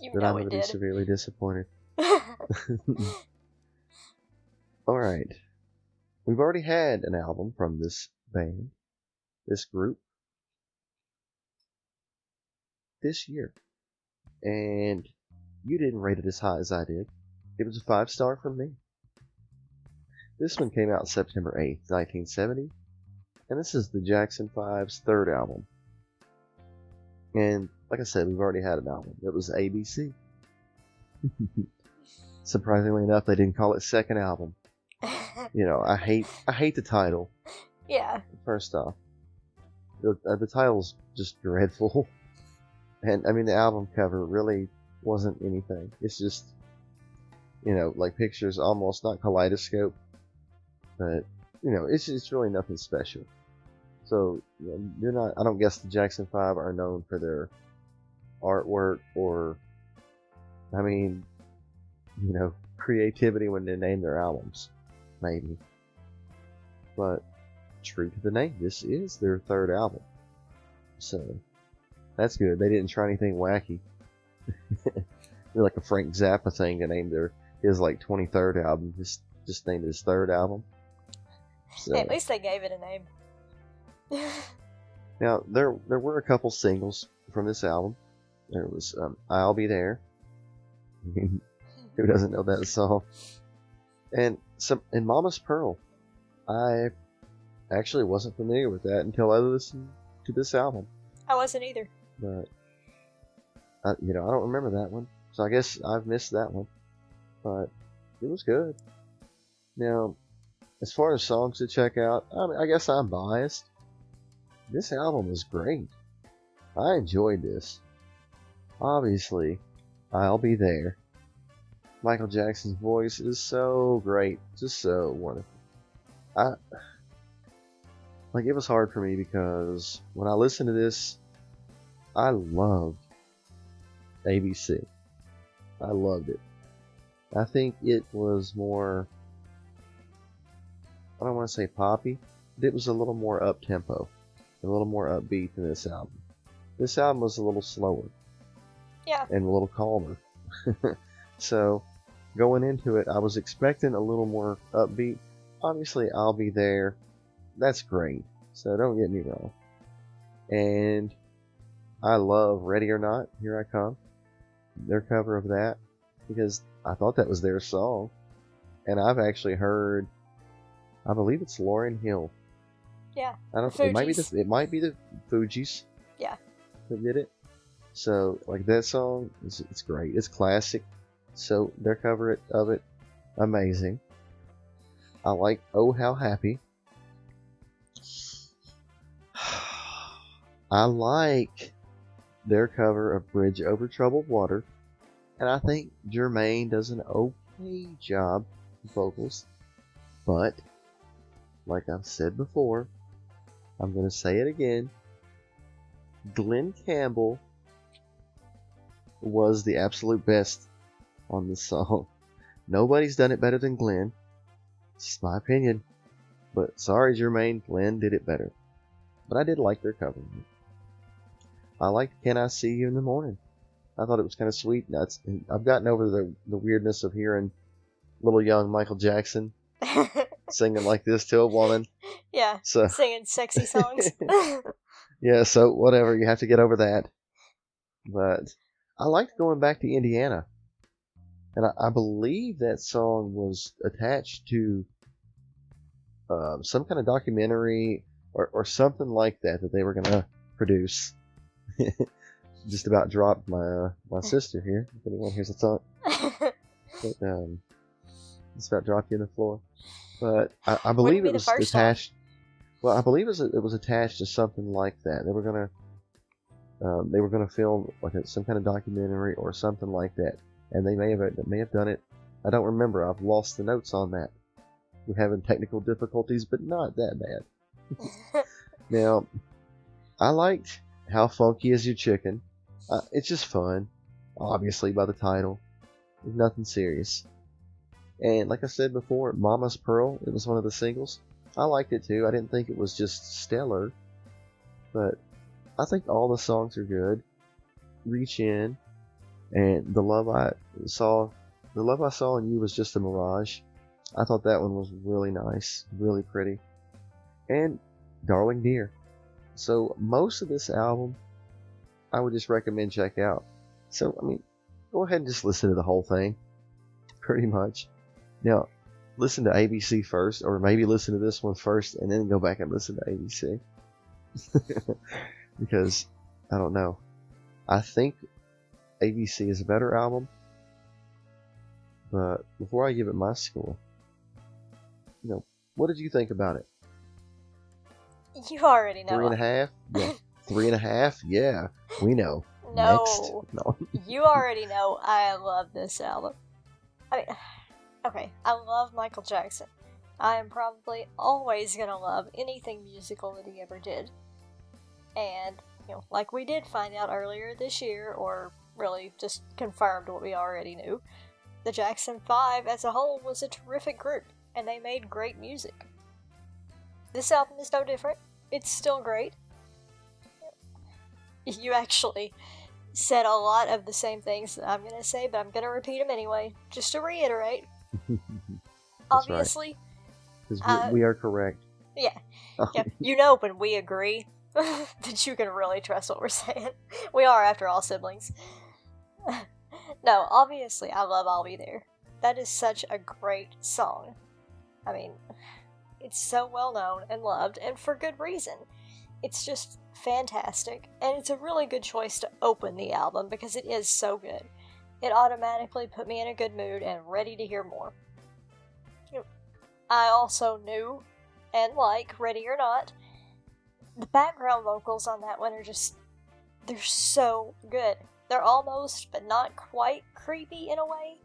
you then I'm gonna be severely disappointed. All right. We've already had an album from this band, this group, this year. And you didn't rate it as high as I did. It was a five star from me. This one came out September 8th, 1970. And this is the Jackson 5's third album. And like I said, we've already had an album. It was ABC. Surprisingly enough, they didn't call it second album. You know, I hate I hate the title. yeah, First off, the uh, the title's just dreadful, and I mean the album cover really wasn't anything. It's just, you know, like pictures almost not kaleidoscope, but you know, it's it's really nothing special. So you're not. I don't guess the Jackson Five are known for their artwork or, I mean, you know, creativity when they name their albums, maybe. But true to the name, this is their third album. So that's good. They didn't try anything wacky. They're like a Frank Zappa thing to name their his like 23rd album. Just just named his third album. So at least they gave it a name. now there there were a couple singles from this album. There was um, "I'll Be There." I mean, who doesn't know that song? And some and "Mama's Pearl." I actually wasn't familiar with that until I listened to this album. I wasn't either. But I, you know I don't remember that one, so I guess I've missed that one. But it was good. Now, as far as songs to check out, I, mean, I guess I'm biased. This album was great. I enjoyed this. Obviously, I'll be there. Michael Jackson's voice is so great, just so wonderful. I like it was hard for me because when I listened to this, I loved ABC. I loved it. I think it was more, I don't want to say poppy, but it was a little more up tempo, a little more upbeat than this album. This album was a little slower Yeah. and a little calmer. so going into it, I was expecting a little more upbeat. Obviously, I'll be there. That's great. So don't get me wrong. And I love Ready or Not, Here I Come. Their cover of that because I thought that was their song. And I've actually heard I believe it's Lauryn Hill. Yeah. I don't it might be the it might be the Fugees. Yeah. That did it. So like that song is it's great. It's classic. So their cover it, of it amazing. I like Oh How Happy. I like their cover of Bridge Over Troubled Water. And I think Jermaine does an okay job with vocals. But, like I've said before, I'm going to say it again. Glen Campbell was the absolute best on this song. Nobody's done it better than Glen. It's just my opinion. But sorry, Jermaine, Glenn did it better. but I did like their cover. I liked "Can I See You in the Morning." I thought it was kind of sweet. That's I've gotten over the the weirdness of hearing little young Michael Jackson singing like this to a woman. yeah, So singing sexy songs. yeah, so whatever, you have to get over that. But I liked going back to Indiana, and I, I believe that song was attached to um, some kind of documentary or, or something like that that they were gonna produce. Just about dropped my uh, my sister here. If anyone hears a thought, but um, just about dropped you on the floor. But I, I believe be it was attached. Well, I believe it was, it was attached to something like that. They were gonna um, they were gonna film like a, some kind of documentary or something like that, and they may have they may have done it. I don't remember. I've lost the notes on that. We're having technical difficulties, but not that bad. Now, I liked how funky is your chicken. Uh, it's just fun, obviously by the title. Nothing serious. And like I said before, Mama's Pearl, it was one of the singles. I liked it too. I didn't think it was just stellar, but I think all the songs are good. Reach in, and the love I saw, the love I saw in you was just a mirage. I thought that one was really nice, really pretty, and Darling Dear. So most of this album, I would just recommend check out. So I mean, go ahead and just listen to the whole thing, pretty much. Now, listen to ABC first, or maybe listen to this one first, and then go back and listen to ABC. because I don't know. I think ABC is a better album, but before I give it my score, you know, what did you think about it? you already know. Three and a half? Yeah. Three and a half? Yeah. We know. No, Next. No. you already know I love this album. I mean, okay, I love Michael Jackson. I am probably always gonna love anything musical that he ever did. And, you know, like we did find out earlier this year, or really just confirmed what we already knew, the Jackson 5 as a whole was a terrific group, and they made great music. This album is no different. It's still great. You actually said a lot of the same things that I'm gonna say, but I'm gonna repeat them anyway, just to reiterate. Obviously, Because Uh, we, we are correct. yeah, yeah, you know when we agree that you can really trust what we're saying. We are, after all, siblings. no, obviously, I love I'll Be There. That is such a great song. I mean, it's so well known and loved, and for good reason. It's just fantastic, and it's a really good choice to open the album because it is so good. It automatically put me in a good mood and ready to hear more. I also knew and like Ready or Not. The background vocals on that one are just they're so good. They're almost but not quite creepy in a way,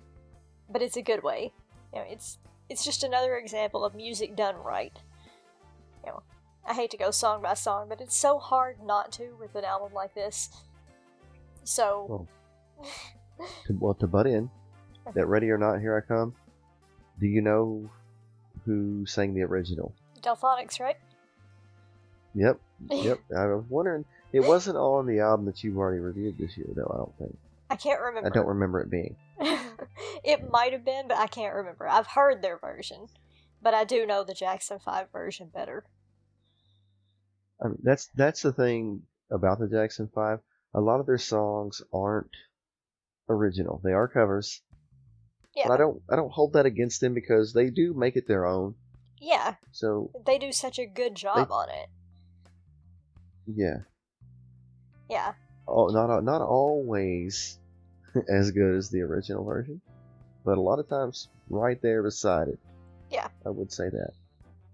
but it's a good way. You know, it's it's just another example of music done right. You know, I hate to go song by song, but it's so hard not to with an album like this. So, To, well, to butt in, that Ready or Not, Here I Come, do you know who sang the original? Delfonics, right? Yep. Yep. I was wondering. It wasn't on the album that you've already reviewed this year, though, I don't think. I can't remember. I don't remember it being. it might have been, but I can't remember. I've heard their version, but I do know the Jackson 5 version better. I mean, that's that's the thing about the Jackson Five. A lot of their songs aren't original; they are covers. Yeah. But I don't I don't hold that against them because they do make it their own. Yeah, So they do such a good job They- on it. yeah, Yeah. oh, not not always as good as the original version, but a lot of times right there beside it. Yeah. I would say that.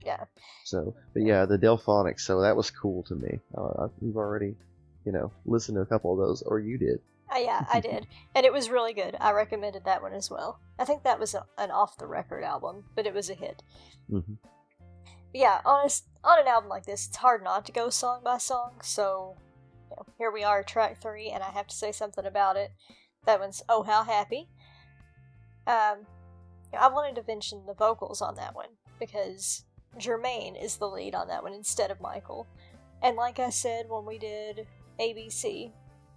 Yeah. So, but yeah, the Delfonics. So that was cool to me. Uh, you've already, you know, listened to a couple of those, or you did. Uh, yeah, I did. And it was really good. I recommended that one as well. I think that was a, an off the record album, but it was a hit. hmm yeah, on, a on an album like this, it's hard not to go song by song, so you know, here we are, track three, and I have to say something about it. That one's Oh How Happy. Um, I wanted to mention the vocals on that one, because Jermaine is the lead on that one instead of Michael. And like I said when we did ABC,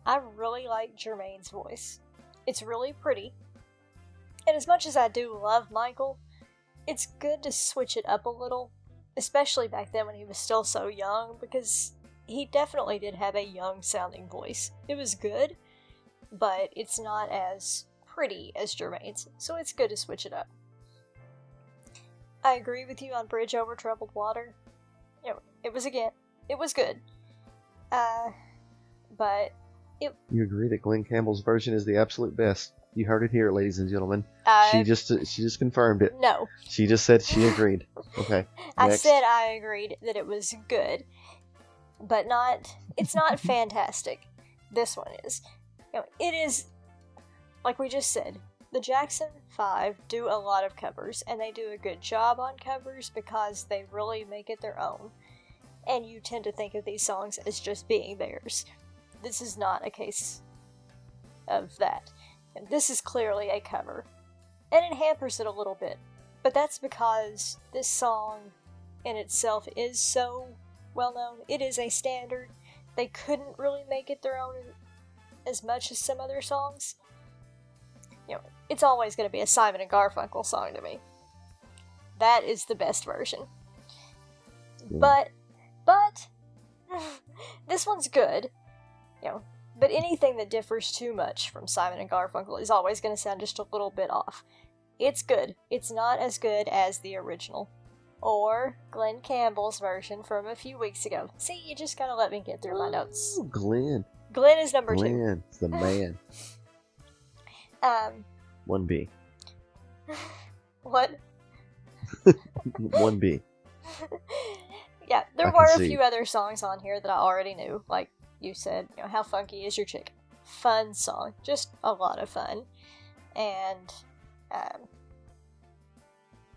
I really like Jermaine's voice. It's really pretty. And as much as I do love Michael, it's good to switch it up a little, especially back then when he was still so young, because he definitely did have a young sounding voice. It was good, but it's not as pretty as Jermaine's, so it's good to switch it up. I agree with you on Bridge Over Troubled Water. Know, it was again, it was good. Uh, but it. You agree that Glen Campbell's version is the absolute best. You heard it here, ladies and gentlemen. I, She just she just confirmed it. no, She just said she agreed. Okay. I Next. said I agreed that it was good, but not. It's not fantastic. This one is. It is. Like we just said, the Jackson Five do a lot of covers, and they do a good job on covers because they really make it their own. And you tend to think of these songs as just being theirs. This is not a case of that. This is clearly a cover. And it hampers it a little bit. But that's because this song in itself is so well known. It is a standard. They couldn't really make it their own as much as some other songs. You know, it's always going to be a Simon and Garfunkel song to me. That is the best version. Mm. But, but, this one's good. You know, but anything that differs too much from Simon and Garfunkel is always going to sound just a little bit off. It's good. It's not as good as the original. Or Glen Campbell's version from a few weeks ago. See, you just gotta let me get through my oh, notes. Ooh, Glenn. Glen is number two. Glen, the man. Um, One B. what? One B. yeah, there I were a see. few other songs on here that I already knew. Like you said, you know, How Funky Is Your Chick? Fun song. Just a lot of fun. And, um,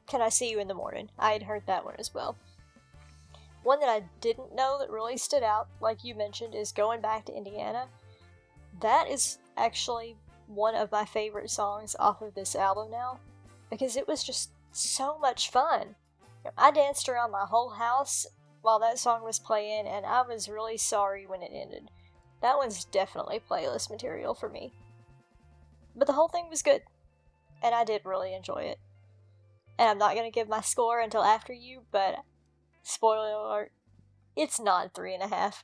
Can I See You in the Morning? I had heard that one as well. One that I didn't know that really stood out, like you mentioned, is Going Back to Indiana. That is actually one of my favorite songs off of this album now because it was just so much fun. I danced around my whole house while that song was playing, and I was really sorry when it ended. That one's definitely playlist material for me. But the whole thing was good, and I did really enjoy it. And I'm not going to give my score until after you, but spoiler alert, it's not three and a half.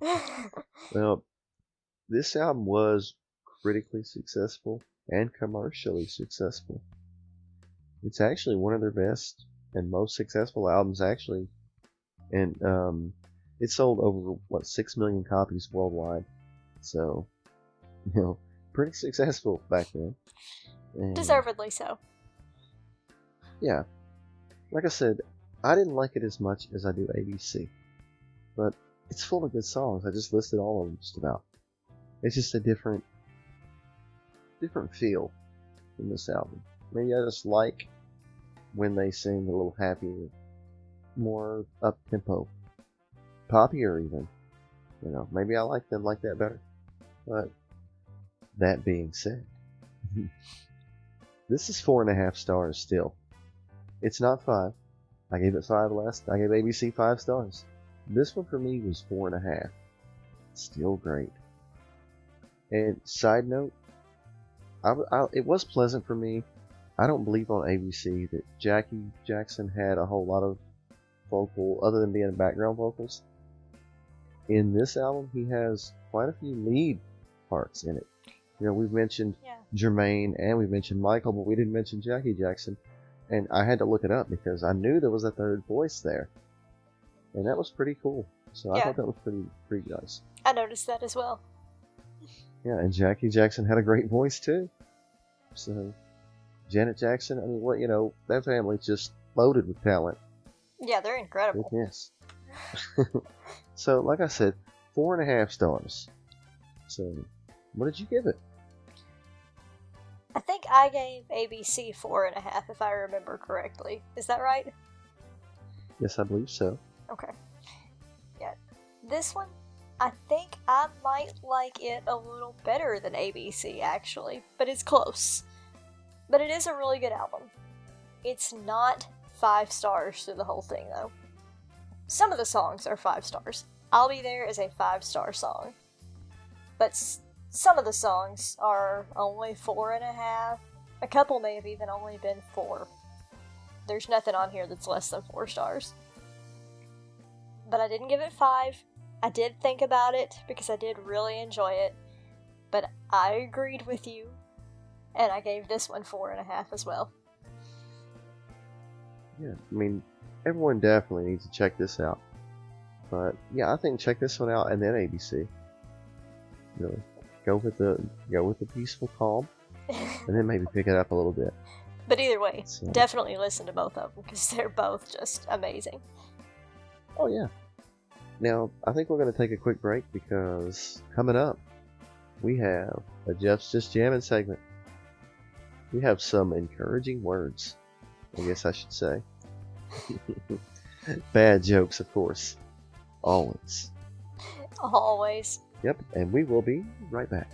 Well, this album was critically successful and commercially successful. It's actually one of their best and most successful albums, actually. And um, it sold over, what, 6 million copies worldwide. So, you know, pretty successful back then. And, Deservedly so. Yeah. Like I said, I didn't like it as much as I do ABC. But it's full of good songs. I just listed all of them just about. It's just a different different feel in this album. Maybe I just like when they sing a little happier, more up tempo. Poppier even. You know, maybe I like them like that better. But that being said, this is four and a half stars still. It's not five. I gave it five last. I gave ABC five stars. This one for me was four and a half. Still great. And side note, I, I- it was pleasant for me. I don't believe on ABC that Jackie Jackson had a whole lot of vocal, other than being background vocals. In this album, he has quite a few lead parts in it. You know, we've mentioned Yeah. Jermaine and we've mentioned Michael, but we didn't mention Jackie Jackson. And I had to look it up because I knew there was a third voice there. And that was pretty cool. So I thought that was pretty pretty nice. I noticed that as well. Yeah, and Jackie Jackson had a great voice too. So Janet Jackson, I mean what you know, that family's just loaded with talent. Yeah, they're incredible. Yes. so like I said, four and a half stars. So what did you give it? I think I gave ABC four and a half, if I remember correctly. Is that right? Yes, I believe so. Okay. Yeah. This one, I think I might like it a little better than ABC, actually, but it's close. But it is a really good album. It's not five stars through the whole thing, though. some of the songs are five stars. I'll Be There is a five star song. But some of the songs are only four and a half. A couple may have even only been four. There's nothing on here that's less than four stars. But I didn't give it five. I did think about it because I did really enjoy it. But I agreed with you. And I gave this one four and a half as well. Yeah, I mean, everyone definitely needs to check this out. But yeah, I think check this one out and then ABC. Really, go with the go with the peaceful calm, and then maybe pick it up a little bit. but either way, So, definitely listen to both of them because they're both just amazing. oh yeah. Now I think we're going to take a quick break because coming up, we have a Jeff's Just Jamming segment. We have some encouraging words. I guess I should say. Bad jokes, of course. Always. Always. Yep, and we will be right back.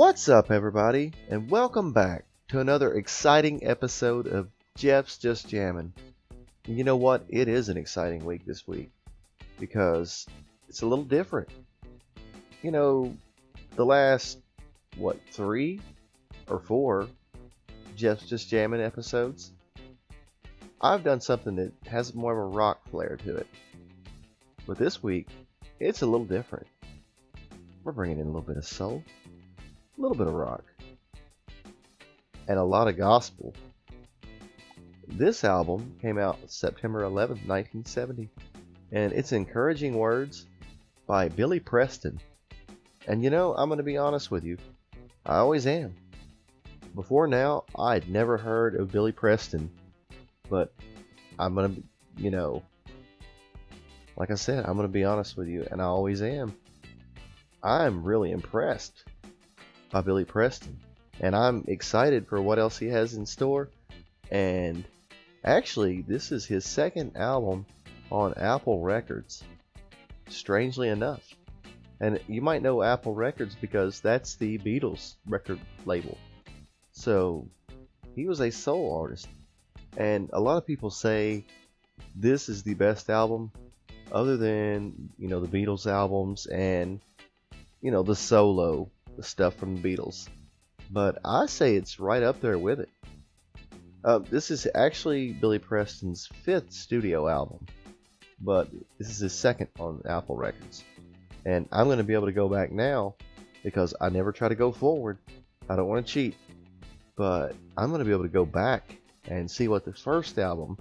What's up, everybody, and welcome back to another exciting episode of Jeff's Just Jammin'. And you know what? It is an exciting week this week because it's a little different. You know, the last, what, three or four Jeff's Just Jammin' episodes, I've done something that has more of a rock flair to it. But this week, it's a little different. We're bringing in a little bit of soul, a little bit of rock, and a lot of gospel. This album came out September 11th, 1970, and it's Encouraging Words by Billy Preston. And you know, I'm going to be honest with you, I always am. Before now, I'd never heard of Billy Preston, but I'm going to, you know, like I said, I'm going to be honest with you, and I always am. I'm really impressed by Billy Preston, and I'm excited for what else he has in store. And actually, this is his second album on Apple Records, strangely enough. And you might know Apple Records because that's the Beatles record label. So he was a soul artist. And a lot of people say this is the best album other than, you know, the Beatles albums and, you know, the solo, stuff from the Beatles. But I say it's right up there with it. Uh, this is actually Billy Preston's fifth studio album, but this is his second on Apple Records. And I'm going to be able to go back now because I never try to go forward. I don't want to cheat. But I'm going to be able to go back and see what the first album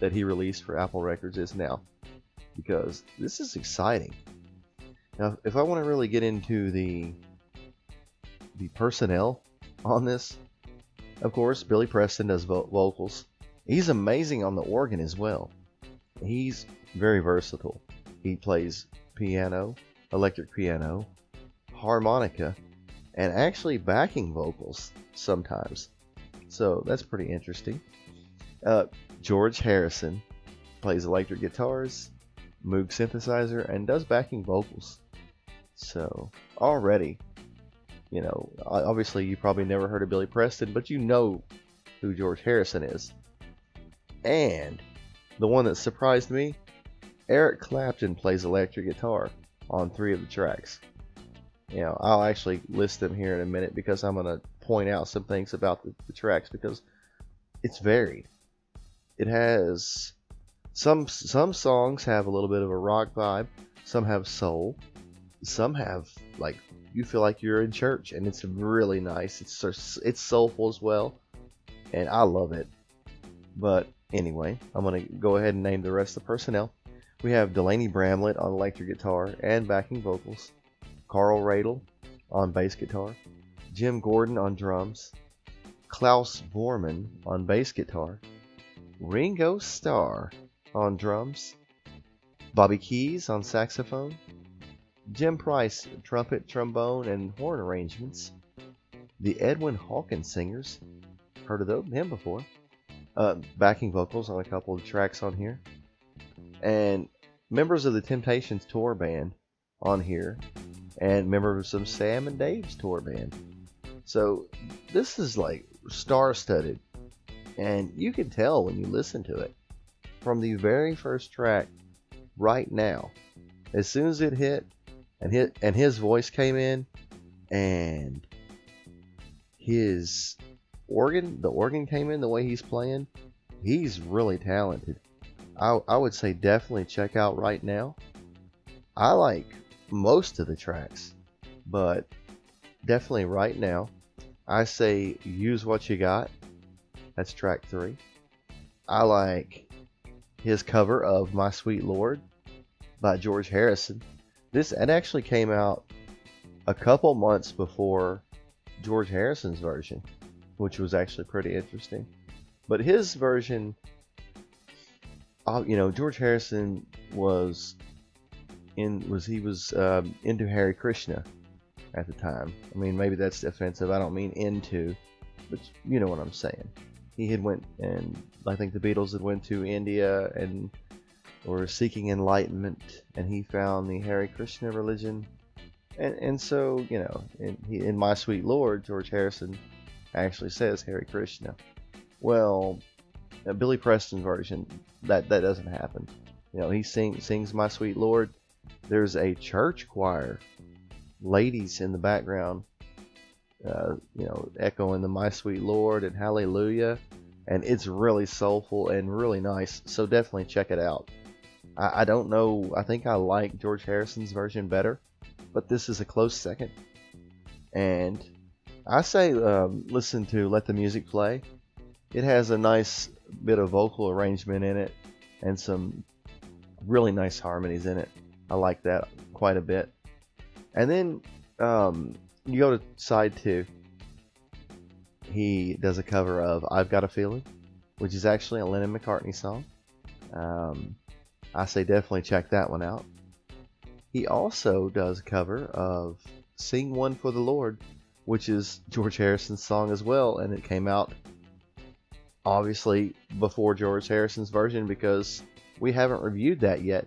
that he released for Apple Records is now. Because this is exciting. Now, if I want to really get into the the personnel on this, of course, Billy Preston does vo- vocals. He's amazing on the organ as well. He's very versatile. He plays piano, electric piano, harmonica, and actually backing vocals sometimes. So that's pretty interesting. Uh, George Harrison plays electric guitars, Moog synthesizer, and does backing vocals. So already, you know, obviously you probably never heard of Billy Preston, but you know who George Harrison is. And the one that surprised me, Eric Clapton plays electric guitar on three of the tracks. You know, I'll actually list them here in a minute because I'm going to point out some things about the, the tracks because it's varied. It has some some songs have a little bit of a rock vibe, some have soul, some have like you feel like you're in church and it's really nice. It's it's soulful as well, and I love it. But anyway, I'm gonna go ahead and name the rest of the personnel. We have Delaney Bramlett on electric guitar and backing vocals, Carl Radle on bass guitar, Jim Gordon on drums, Klaus Voormann on bass guitar, Ringo Starr on drums, Bobby Keys on saxophone, Jim Price trumpet, trombone, and horn arrangements, the Edwin Hawkins Singers, heard of him before, uh, backing vocals on a couple of tracks on here, and members of the Temptations tour band on here, and members of some Sam and Dave's tour band. So this is like star-studded, and you can tell when you listen to it. From the very first track. Right now, as soon as it hit, and hit, and his voice came in, and his organ, the organ came in the way he's playing, he's really talented. I, I would say definitely check out right now. I like most of the tracks, but definitely right now, I say use what you got. That's track three. I like his cover of My Sweet Lord by George Harrison. This it actually came out a couple months before George Harrison's version which was actually pretty interesting. But his version, uh, you know, George Harrison was in was he was um, into Hare Krishna at the time. I mean, maybe that's offensive. I don't mean into, but you know what I'm saying. He had went and I think the Beatles had went to India and were seeking enlightenment, and he found the Hare Krishna religion. And, and so, you know, in, in My Sweet Lord, George Harrison actually says Hare Krishna. Well, a Billy Preston version, that, that doesn't happen. You know, he sing, sings My Sweet Lord. There's a church choir, ladies in the background, uh, you know, echoing the My Sweet Lord and Hallelujah. And it's really soulful and really nice. So definitely check it out. I, I don't know, I think I like George Harrison's version better, but this is a close second. And I say um, listen to Let the Music Play. It has a nice bit of vocal arrangement in it and some really nice harmonies in it. I like that quite a bit. And then um, you go to side two. He does a cover of I've Got a Feeling, which is actually a Lennon McCartney song. Um, I say definitely check that one out. He also does a cover of Sing One for the Lord, which is George Harrison's song as well, and it came out obviously before George Harrison's version because we haven't reviewed that yet.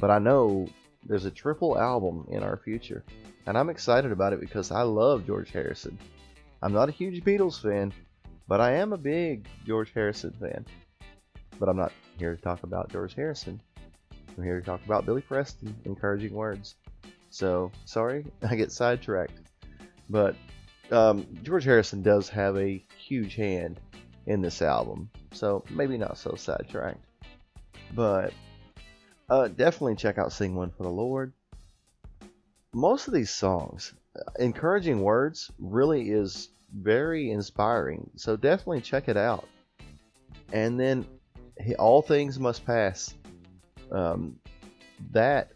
But I know there's a triple album in our future, and I'm excited about it because I love George Harrison. I'm not a huge Beatles fan, but I am a big George Harrison fan. But I'm not here to talk about George Harrison. I'm here to talk about Billy Preston, encouraging words. So, sorry, I get sidetracked. But um, George Harrison does have a huge hand in this album, so maybe not so sidetracked. But uh, definitely check out Sing One for the Lord. Most of these songs, uh, encouraging words, really is very inspiring, so definitely check it out. And then All Things Must Pass. Um, that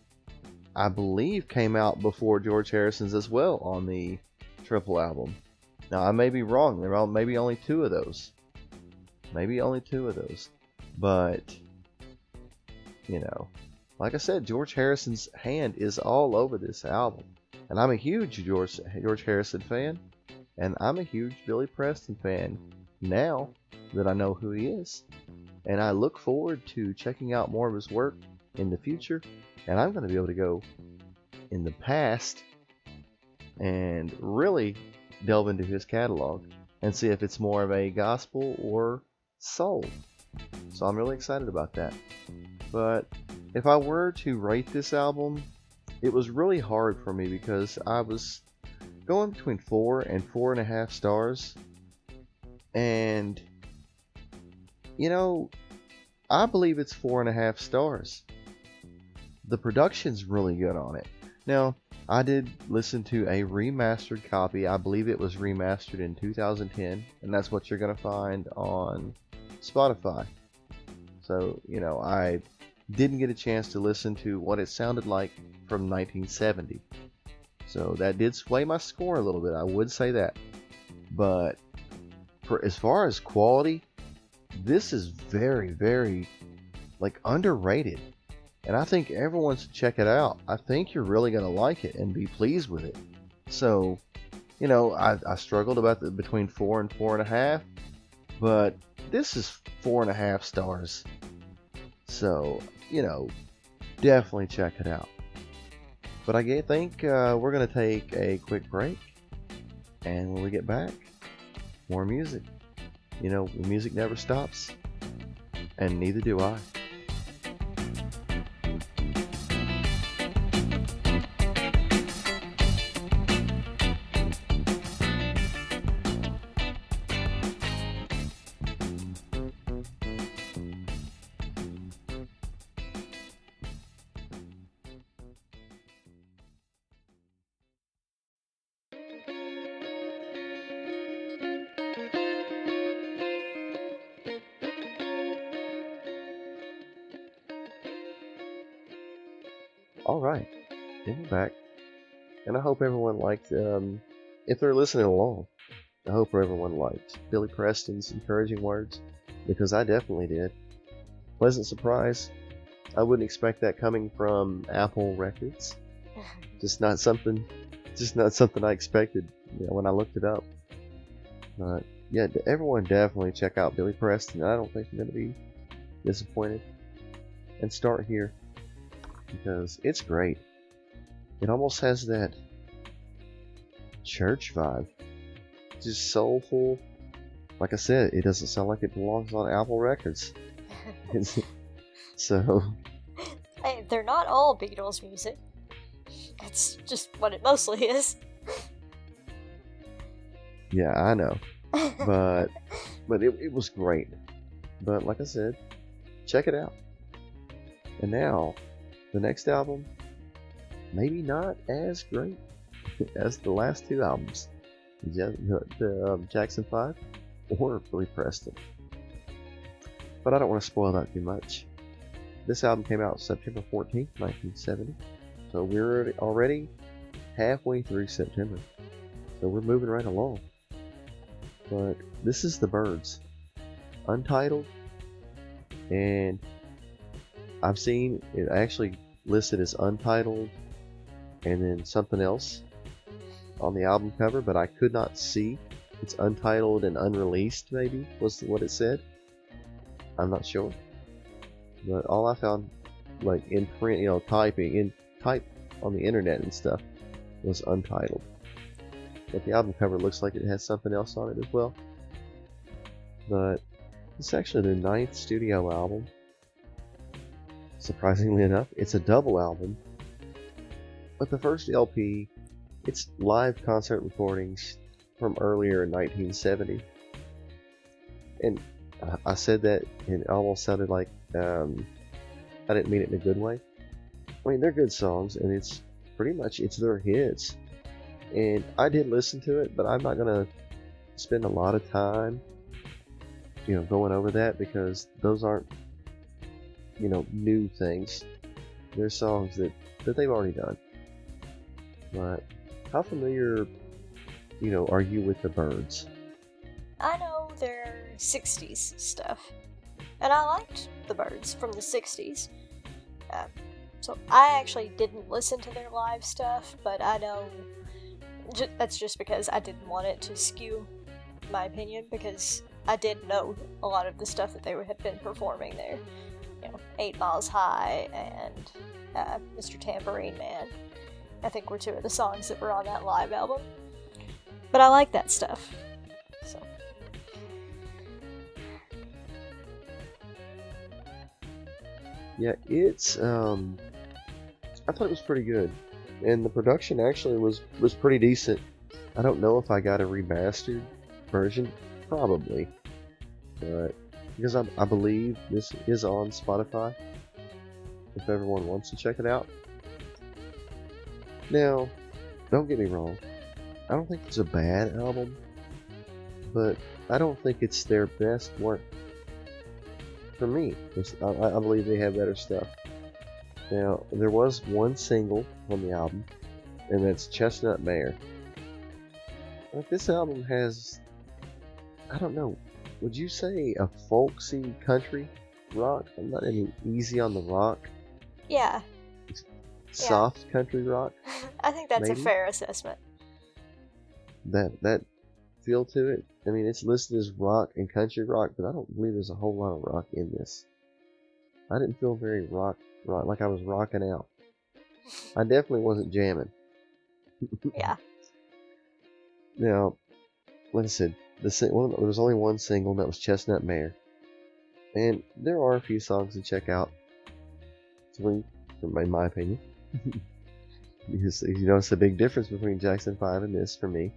I believe came out before George Harrison's as well on the triple album. Now, I may be wrong. There are maybe only two of those. Maybe only two of those. But, you know, like I said, George Harrison's hand is all over this album. And I'm a huge George, George Harrison fan. And I'm a huge Billy Preston fan now that I know who he is. And I look forward to checking out more of his work in the future. And I'm going to be able to go in the past and really delve into his catalog and see if it's more of a gospel or soul. So I'm really excited about that. But if I were to rate this album, it was really hard for me because I was going between four and four and a half stars. And, you know, I believe it's four and a half stars. The production's really good on it. Now, I did listen to a remastered copy. I believe it was remastered in 2010, and that's what you're going to find on Spotify. So, you know, I didn't get a chance to listen to what it sounded like from 1970. So that did sway my score a little bit, I would say that. But for as far as quality, this is very, very like underrated. And I think everyone should check it out. I think you're really gonna like it and be pleased with it. So, you know, I, I struggled about the between four and four and a half, but this is four and a half stars. So, you know, definitely check it out. But I think uh, we're going to take a quick break. And when we get back, more music. You know, music never stops. And neither do I. All right, and we're back, and I hope everyone liked. Um, if they're listening along, I hope everyone liked Billy Preston's encouraging words because I definitely did. Pleasant surprise. I wouldn't expect that coming from Apple Records. just not something, just not something I expected. You know, when I looked it up. But yeah, everyone definitely check out Billy Preston. I don't think you're gonna be disappointed. And start here because it's great. It almost has that church vibe. Just soulful. Like I said, it doesn't sound like it belongs on Apple Records. so. Hey, they're not all Beatles music. That's just what it mostly is. yeah, I know. But but it, it was great. But like I said, check it out. And now the next album, maybe not as great as the last two albums, the, um, Jackson 5 or Billy Preston. But I don't want to spoil that too much. This album came out September 14th, 1970. So we're already halfway through September. So we're moving right along. But this is The Byrds, Untitled. And I've seen it actually listed as untitled and then something else on the album cover, but I could not see. It's untitled and unreleased, maybe, was what it said. I'm not sure. But all I found, like in print, you know, typing, in type on the internet and stuff, was untitled. But the album cover looks like it has something else on it as well. But it's actually their ninth studio album surprisingly enough. It's a double album. But the first LP, it's live concert recordings from earlier in 1970. And I said that and it almost sounded like um, I didn't mean it in a good way. I mean, they're good songs, and it's pretty much it's their hits. And I did listen to it, but I'm not gonna spend a lot of time, you know, going over that because those aren't you know, new things. They're songs that, that they've already done. But how familiar, you know, are you with the Byrds? I know their 60s stuff. And I liked the Byrds from the 60s. Um, so I actually didn't listen to their live stuff, but I know that's just because I didn't want it to skew my opinion because I did know a lot of the stuff that they had been performing there you know, Eight Miles High and uh, Mr. Tambourine Man. I think were two of the songs that were on that live album. But I like that stuff. So. Yeah, it's um I thought it was pretty good. And the production actually was was pretty decent. I don't know if I got a remastered version, probably. But because I, I believe this is on Spotify if everyone wants to check it out. Now, don't get me wrong, I don't think it's a bad album, but I don't think it's their best work. for me. I, I believe they have better stuff. Now, there was one single on the album, and that's Chestnut Mare. But this album has, I don't know, would you say a folksy country rock? I'm not any easy on the rock. Yeah, Soft country rock. I think that's Maybe. a fair assessment. That that feel to it. I mean, it's listed as rock and country rock, but I don't believe there's a whole lot of rock in this. I didn't feel very rock, rock like I was rocking out. I definitely wasn't jamming. Yeah. Now, like I said, the sing- there was only one single, and that was Chestnut Mare. And there are a few songs to check out. Three, in my opinion. because you notice a big difference between Jackson 5 and this for me.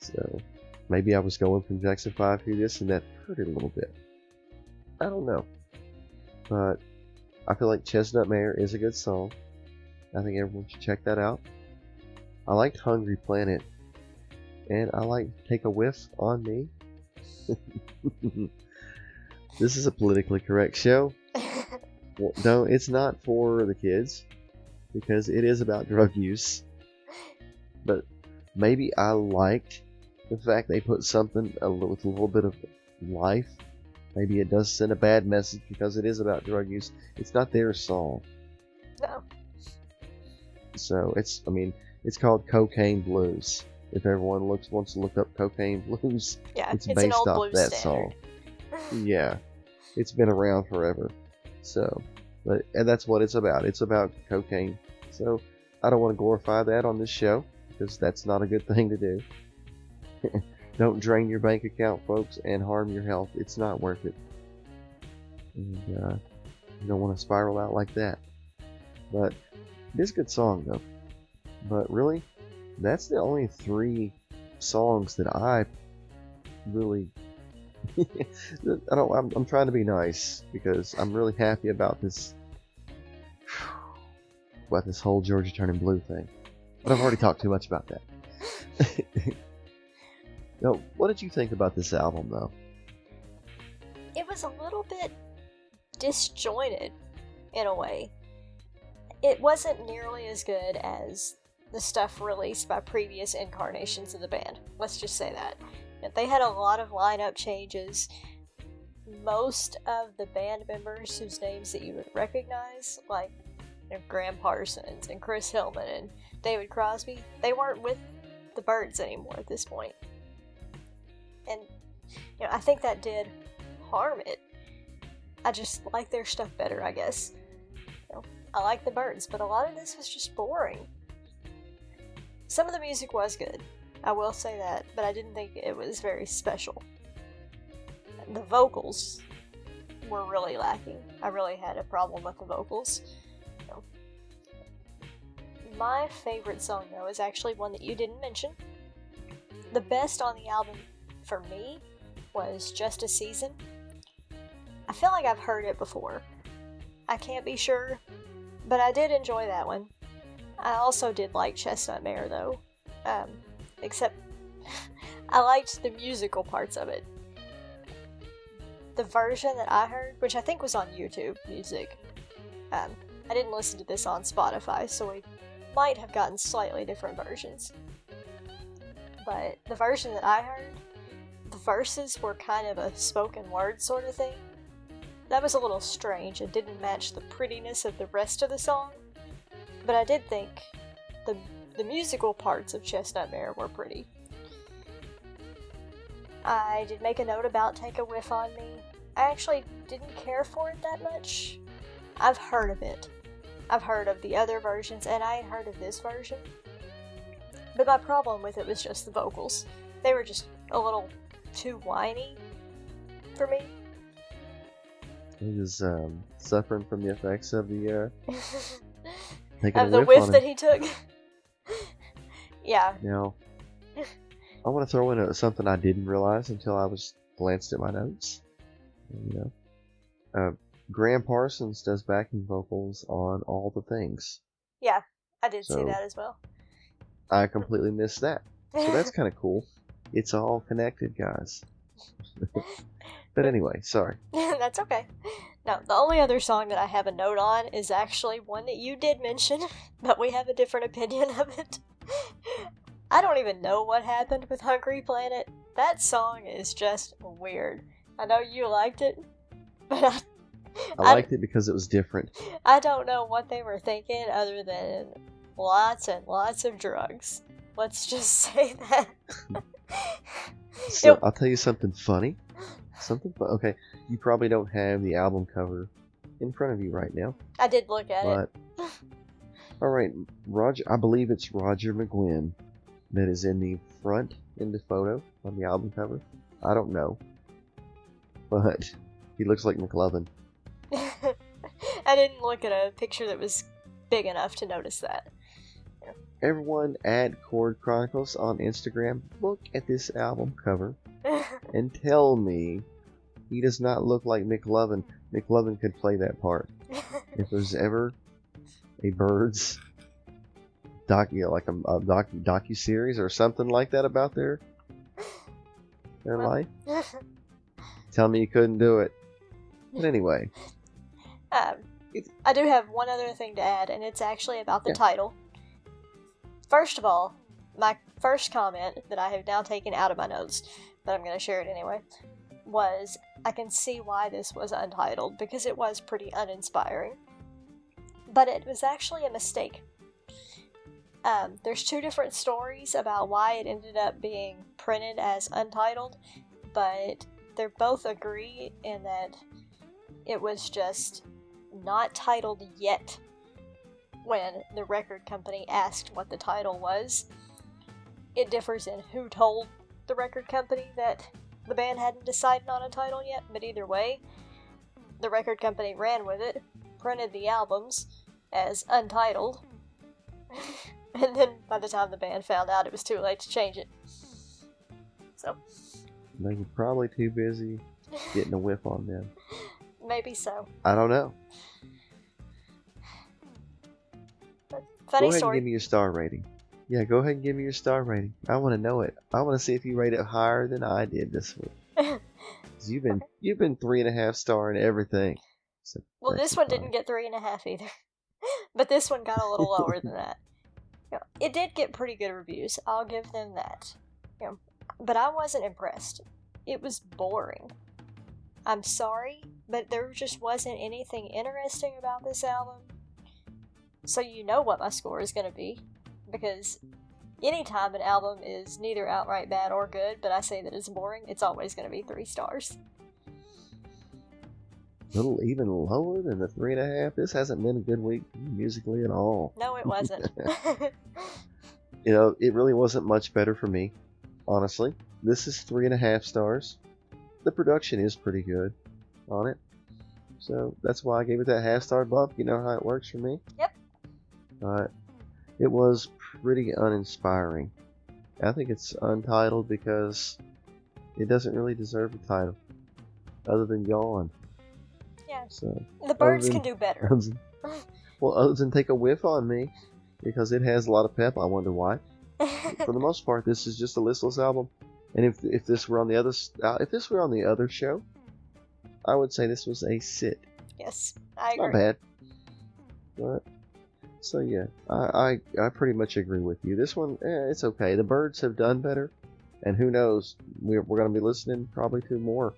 So maybe I was going from Jackson 5 to this and that hurt it a little bit. I don't know. But I feel like Chestnut Mare is a good song. I think everyone should check that out. I liked Hungry Planet. And I like Take a Whiff on Me. this is a politically correct show. Well, no, it's not for the kids because it is about drug use. But maybe I liked the fact they put something a little, with a little bit of life. Maybe it does send a bad message because it is about drug use. It's not their song, no. so it's. I mean, it's called Cocaine Blues. If everyone looks wants to look up Cocaine Blues, Yeah, it's, it's, based an old off blues that standard. song. Yeah, it's been around forever. So, but and that's what it's about. It's about cocaine. So, I don't want to glorify that on this show because that's not a good thing to do. don't drain your bank account, folks, and harm your health. It's not worth it. And uh, you don't want to spiral out like that. But it is a good song though. But really, that's the only three songs that I really I don't. I'm, I'm trying to be nice because I'm really happy about this. About this whole Georgia turning blue thing, but I've already talked too much about that. now, what did you think about this album, though? it was a little bit disjointed in a way. It wasn't nearly as good as the stuff released by previous incarnations of the band. Let's just say that. They had a lot of lineup changes. Most of the band members whose names that you would recognize, like you know, Gram Parsons and Chris Hillman and David Crosby, they weren't with the Byrds anymore at this point. And you know, I think that did harm it. I just like their stuff better, I guess. You know, I like the Byrds, but a lot of this was just boring. Some of the music was good, I will say that, but I didn't think it was very special. The vocals were really lacking. I really had a problem with the vocals. My favorite song, though, is actually one that you didn't mention. The best on the album for me was Just a Season. I feel like I've heard it before. I can't be sure, but I did enjoy that one. I also did like Chestnut Mare though, um, except I liked the musical parts of it. The version that I heard, which I think was on YouTube Music, um, I didn't listen to this on Spotify, so we might have gotten slightly different versions. But the version that I heard, the verses were kind of a spoken word sort of thing. That was a little strange and didn't match the prettiness of the rest of the song. But I did think the the musical parts of Chestnut Mare were pretty. I did make a note about Take a Whiff on Me. I actually didn't care for it that much. I've heard of it. I've heard of the other versions, and I had heard of this version. But my problem with it was just the vocals. They were just a little too whiny for me. He was um, suffering from the effects of the uh, taking of the whiff, that he took. yeah, Now, I want to throw in a, something I didn't realize until I was glanced at my notes. You know, uh, Gram Parsons does backing vocals on all the things. Yeah, I did see that as well. I completely missed that. So that's kind of cool. It's all connected, guys. But anyway, sorry. That's okay. Now, the only other song that I have a note on is actually one that you did mention, but we have a different opinion of it. I don't even know what happened with Hungry Planet. That song is just weird. I know you liked it, but I, I liked it because it was different. I don't know what they were thinking other than lots and lots of drugs. Let's just say that. So It- I'll tell you something funny. Something. Okay, you probably don't have the album cover in front of you right now, I did look at it. but all right, Roger. I believe it's Roger McGuinn that is in the front in the photo on the album cover. I don't know, but he looks like McLovin. I didn't look at a picture that was big enough to notice that. Everyone at Chord Chronicles on Instagram, look at this album cover and tell me he does not look like McLovin. McLovin could play that part. If there's ever a Byrds doc, you know, like a, a doc, docu series or something like that about their their Well- life, tell me you couldn't do it. But anyway, Um, I do have one other thing to add, and it's actually about the Yeah. title. First of all, my first comment that I have now taken out of my notes, but I'm going to share it anyway, was I can see why this was untitled because it was pretty uninspiring. But it was actually a mistake. Um, there's two different stories about why it ended up being printed as untitled, but they both agree in that it was just not titled yet when the record company asked what the title was. It differs in who told the record company that the band hadn't decided on a title yet, but either way, the record company ran with it, printed the albums as untitled, and then by the time the band found out, it was too late to change it. So, they were probably too busy getting a whiff on them. maybe so. I don't know. But Go funny ahead and give me your star rating. Yeah, go ahead and give me your star rating. I want to know it. I want to see if you rate it higher than I did this week. you've been you've been three and a half star in everything. So Well, this one fine. didn't get three and a half either, but this one got a little lower than that. You know, it did get pretty good reviews. I'll give them that. You know, but I wasn't impressed. It was boring. I'm sorry, but there just wasn't anything interesting about this album. So you know what my score is going to be, because anytime an album is neither outright bad or good, but I say that it's boring, it's always going to be three stars. A little even lower than the three and a half. This hasn't been a good week musically at all. No, it wasn't. You know, it really wasn't much better for me, honestly. This is three and a half stars. The production is pretty good on it. So that's why I gave it that half star bump. You know how it works for me? Yep. But it was pretty uninspiring. I think it's untitled because it doesn't really deserve a title other than Yawn. Yeah. So, The Byrds than- can do better. than- well, other than take a whiff on me because it has a lot of pep. I wonder why for the most part, this is just a listless album. And if if this were on the other uh, if this were on the other show, I would say this was a sit. yes, I agree. Not bad. But so yeah, I, I I pretty much agree with you. This one, eh, it's okay. The Byrds have done better, and who knows? We're we're gonna be listening probably to more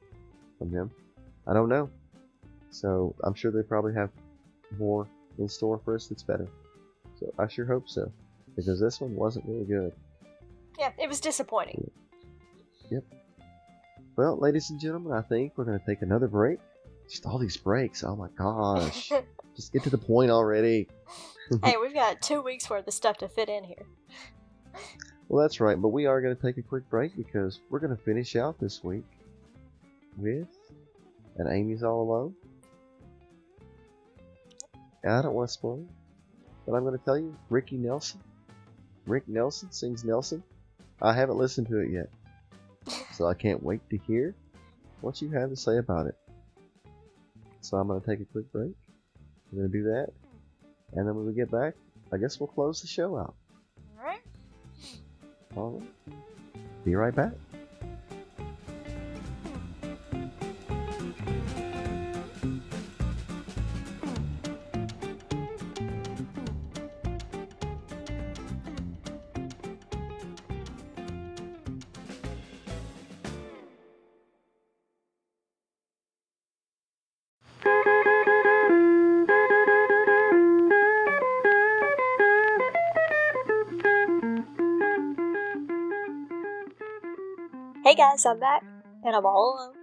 from them. I don't know. So I'm sure they probably have more in store for us that's better. So I sure hope so, because this one wasn't really good. Yeah, it was disappointing. Yep. Well, ladies and gentlemen, I think we're going to take another break. Just all these breaks. Oh my gosh. Just get to the point already. Hey, we've got two weeks worth of stuff to fit in here. Well, that's right, but we are going to take a quick break because we're going to finish out this week with And Amy's All Alone. And I don't want to spoil it, but I'm going to tell you Ricky Nelson. Rick Nelson sings Nelson. I haven't listened to it yet, so I can't wait to hear what you have to say about it. So I'm going to take a quick break. We're going to do that, and then when we get back, I guess we'll close the show out. Alright? All right. Be right back. Hey guys, I'm back, and I'm all alone.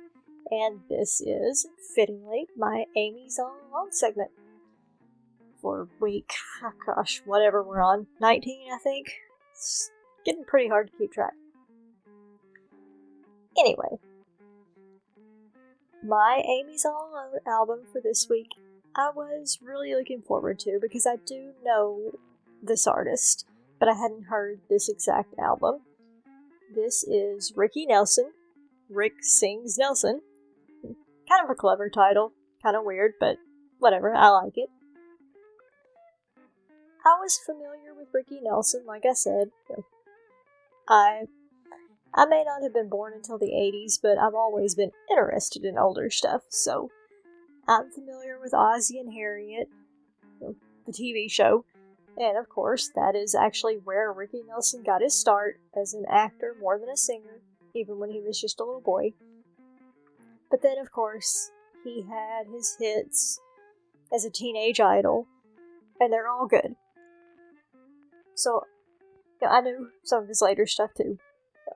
And this is, fittingly, my Amy's All Alone segment. For week, oh gosh, whatever we're on, 19, I think. It's getting pretty hard to keep track. Anyway, my Amy's All Alone album for this week, I was really looking forward to because I do know this artist, but I hadn't heard this exact album. This is Ricky Nelson. Rick Sings Nelson. Kind of a clever title. Kind of weird, but whatever, I like it. I was familiar with Ricky Nelson, like I said. I I may not have been born until the 80s, but I've always been interested in older stuff, so I'm familiar with Ozzie and Harriet, the TV show, and of course, that is actually where Ricky Nelson got his start as an actor more than a singer, even when he was just a little boy. But then, of course, he had his hits as a teenage idol, and they're all good. So, you know, I knew some of his later stuff too.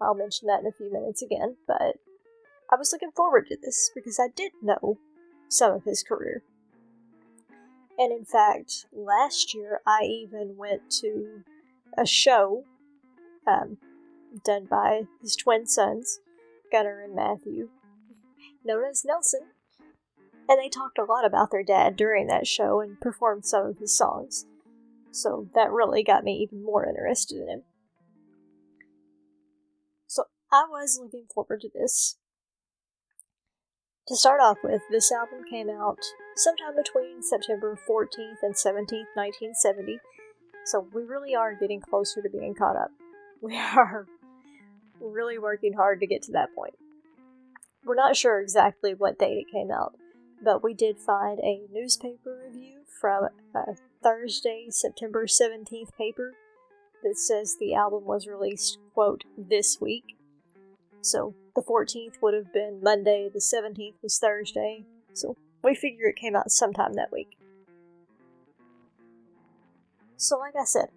I'll mention that in a few minutes again, but I was looking forward to this because I did know some of his career. And in fact, last year I even went to a show um, done by his twin sons, Gunnar and Matthew, known as Nelson. And they talked a lot about their dad during that show and performed some of his songs. So that really got me even more interested in him. So I was looking forward to this. To start off with, this album came out sometime between September 14th and 17th, 1970, so we really are getting closer to being caught up. We are really working hard to get to that point. We're not sure exactly what date it came out, but we did find a newspaper review from a Thursday, September 17th paper that says the album was released, quote, this week. So the 14th would have been Monday, the 17th was Thursday, so we figure it came out sometime that week. So, like I said,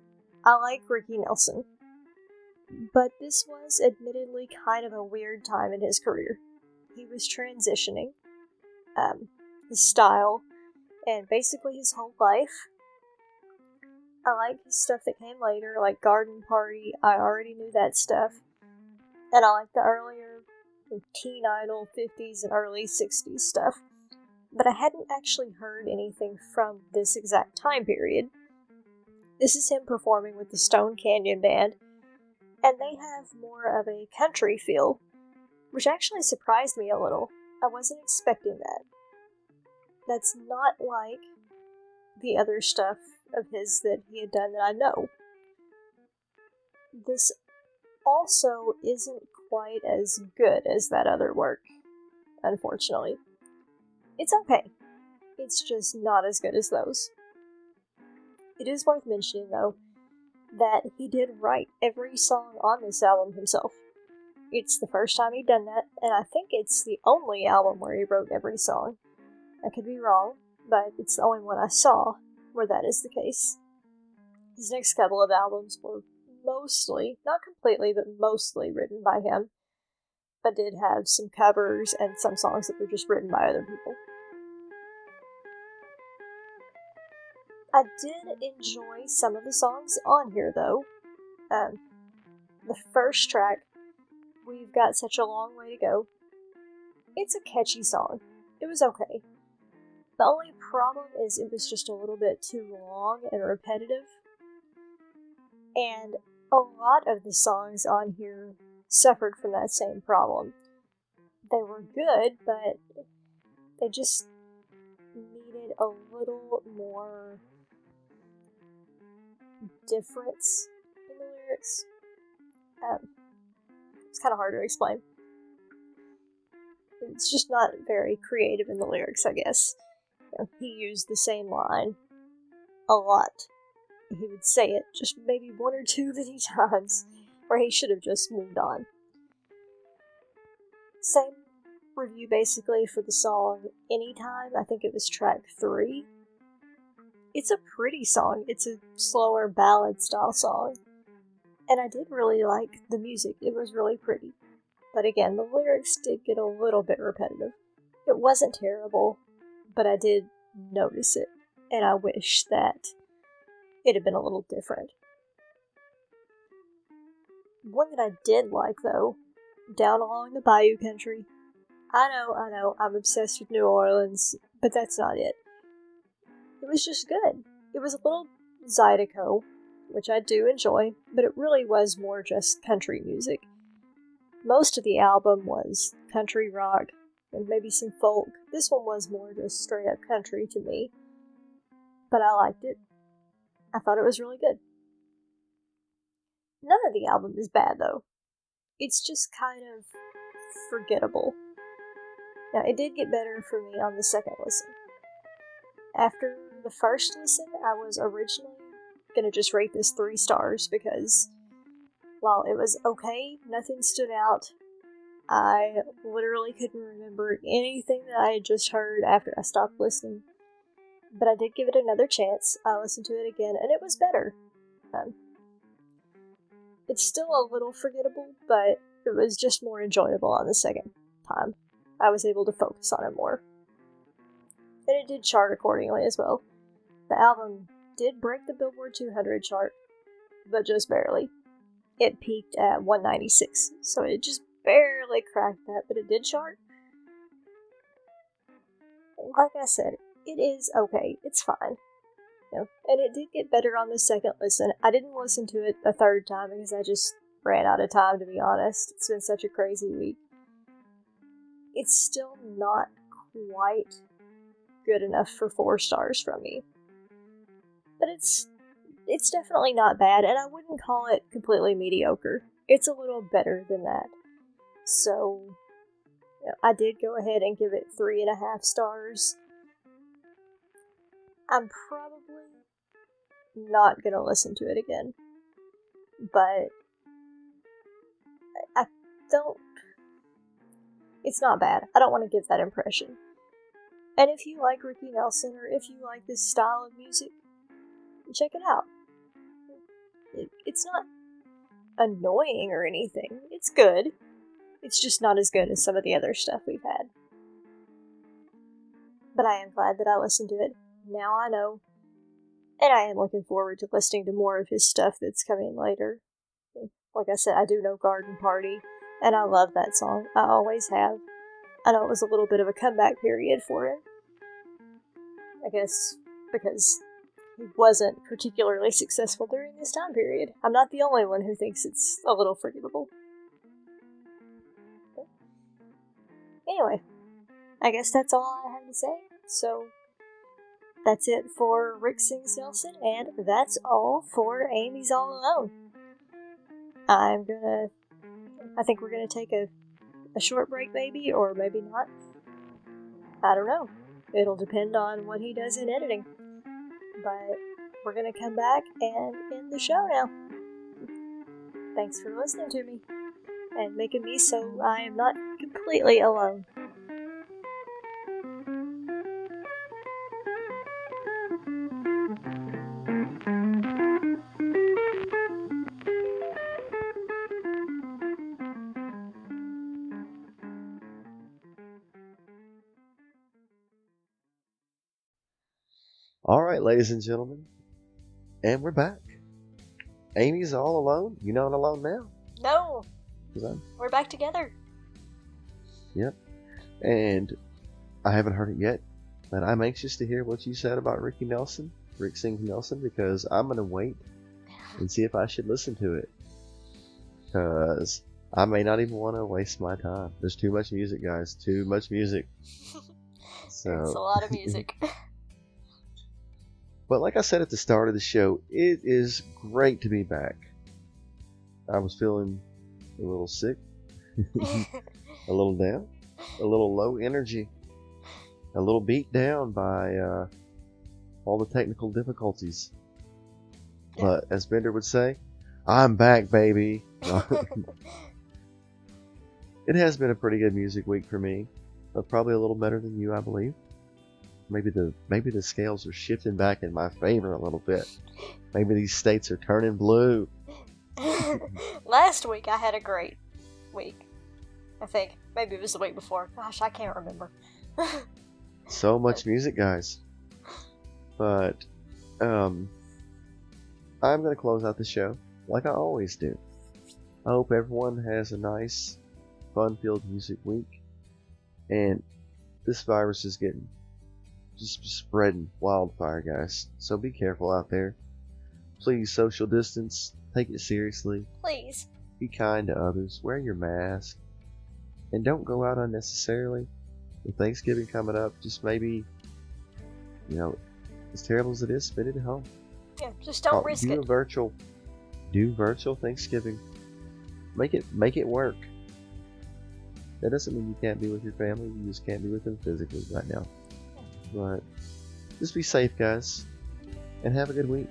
I like Ricky Nelson, but this was admittedly kind of a weird time in his career. He was transitioning, um, his style, and basically his whole life. I like his stuff that came later, like Garden Party. I already knew that stuff. And I like the earlier teen idol 50s and early 60s stuff. But I hadn't actually heard anything from this exact time period. This is him performing with the Stone Canyon Band, and they have more of a country feel, which actually surprised me a little. I wasn't expecting that. That's not like the other stuff of his that he had done that I know. This also isn't quite as good as that other work, unfortunately. It's okay. It's just not as good as those. It is worth mentioning, though, that he did write every song on this album himself. It's the first time he'd done that, and I think it's the only album where he wrote every song. I could be wrong, but it's the only one I saw where that is the case. His next couple of albums were mostly, not completely, but mostly written by him, but did have some covers and some songs that were just written by other people. I did enjoy some of the songs on here, though. Um, the first track, We've Got Such a Long Way to Go, it's a catchy song. It was okay. The only problem is it was just a little bit too long and repetitive. And a lot of the songs on here suffered from that same problem. They were good, but they just needed a little more difference in the lyrics. Um, it's kind of hard to explain. It's just not very creative in the lyrics, I guess. You know, he used the same line a lot. He would say it just maybe one or two many times, where he should have just moved on. Same review basically for the song Anytime. I think it was track three. It's a pretty song. It's a slower ballad style song. And I did really like the music. It was really pretty. but again, the lyrics did get a little bit repetitive. It wasn't terrible, but I did notice it, and I wish that it had been a little different. One that I did like, though, Down Along the Bayou Country. I know, I know, I'm obsessed with New Orleans, but that's not it. It was just good. It was a little Zydeco, which I do enjoy, but it really was more just country music. Most of the album was country rock and maybe some folk. This one was more just straight up country to me, but I liked it. I thought it was really good. None of the album is bad though. It's just kind of forgettable. Now, it did get better for me on the second listen. After the first listen, I was originally gonna just rate this three stars because while it was okay, nothing stood out. I literally couldn't remember anything that I had just heard after I stopped listening. But I did give it another chance. I listened to it again, and it was better. Um, it's still a little forgettable, but it was just more enjoyable on the second time. I was able to focus on it more. And it did chart accordingly as well. The album did break the Billboard 200 chart, but just barely. It peaked at 196, so it just barely cracked that, but it did chart. Like I said, it is okay. It's fine. You know, and it did get better on the second listen. I didn't listen to it a third time because I just ran out of time, to be honest. It's been such a crazy week. It's still not quite good enough for four stars from me but it's it's definitely not bad, and I wouldn't call it completely mediocre. It's a little better than that. So, you know, I did go ahead and give it three and a half stars. I'm probably not gonna listen to it again, but I don't. It's not bad. I don't want to give that impression. And if you like Ricky Nelson or if you like this style of music, check it out. It, it's not annoying or anything. It's good. It's just not as good as some of the other stuff we've had. But I am glad that I listened to it. Now I know. And I am looking forward to listening to more of his stuff that's coming later. Like I said, I do know Garden Party, and I love that song. I always have. I know it was a little bit of a comeback period for him. I guess because he wasn't particularly successful during this time period. I'm not the only one who thinks it's a little forgivable. Anyway, I guess that's all I have to say. So, that's it for Rick Sings Nelson, and that's all for Amy's All Alone. I'm gonna. I think we're gonna take a, a short break, maybe, or maybe not. I don't know. It'll depend on what he does in editing but we're to come back and end the show now. Thanks for listening to me and making me so I am not completely alone. Right, ladies and gentlemen, and we're back. Amy's all alone. You're not alone now? No. We're back together. Yep. And I haven't heard it yet, but I'm anxious to hear what you said about Ricky Nelson, Rick Sings Nelson, because I'm gonna wait and see if I should listen to it. Because I may not even want to waste my time. There's too much music, guys. Too much music. So It's a lot of music. But like I said at the start of the show, it is great to be back. I was feeling a little sick, a little down, a little low energy, a little beat down by uh, all the technical difficulties. Yeah. But as Bender would say, I'm back, baby. it has been a pretty good music week for me. But probably a little better than you, I believe. Maybe the maybe the scales are shifting back in my favor a little bit. Maybe these states are turning blue. Last week I had a great week. I think. Maybe it was the week before. Gosh, I can't remember. so much music, guys. But, um, I'm going to close out the show like I always do. I hope everyone has a nice, fun filled music week. And this virus is getting just spreading wildfire, guys. So be careful out there. Please social distance. Take it seriously. Please. Be kind to others. Wear your mask. And don't go out unnecessarily. With Thanksgiving coming up, just maybe, you know, as terrible as it is, spend it at home. Yeah, just don't risk do it. a virtual, do virtual Thanksgiving. Make it make it work. That doesn't mean you can't be with your family. You just can't be with them physically right now. But just be safe, guys, and have a good week.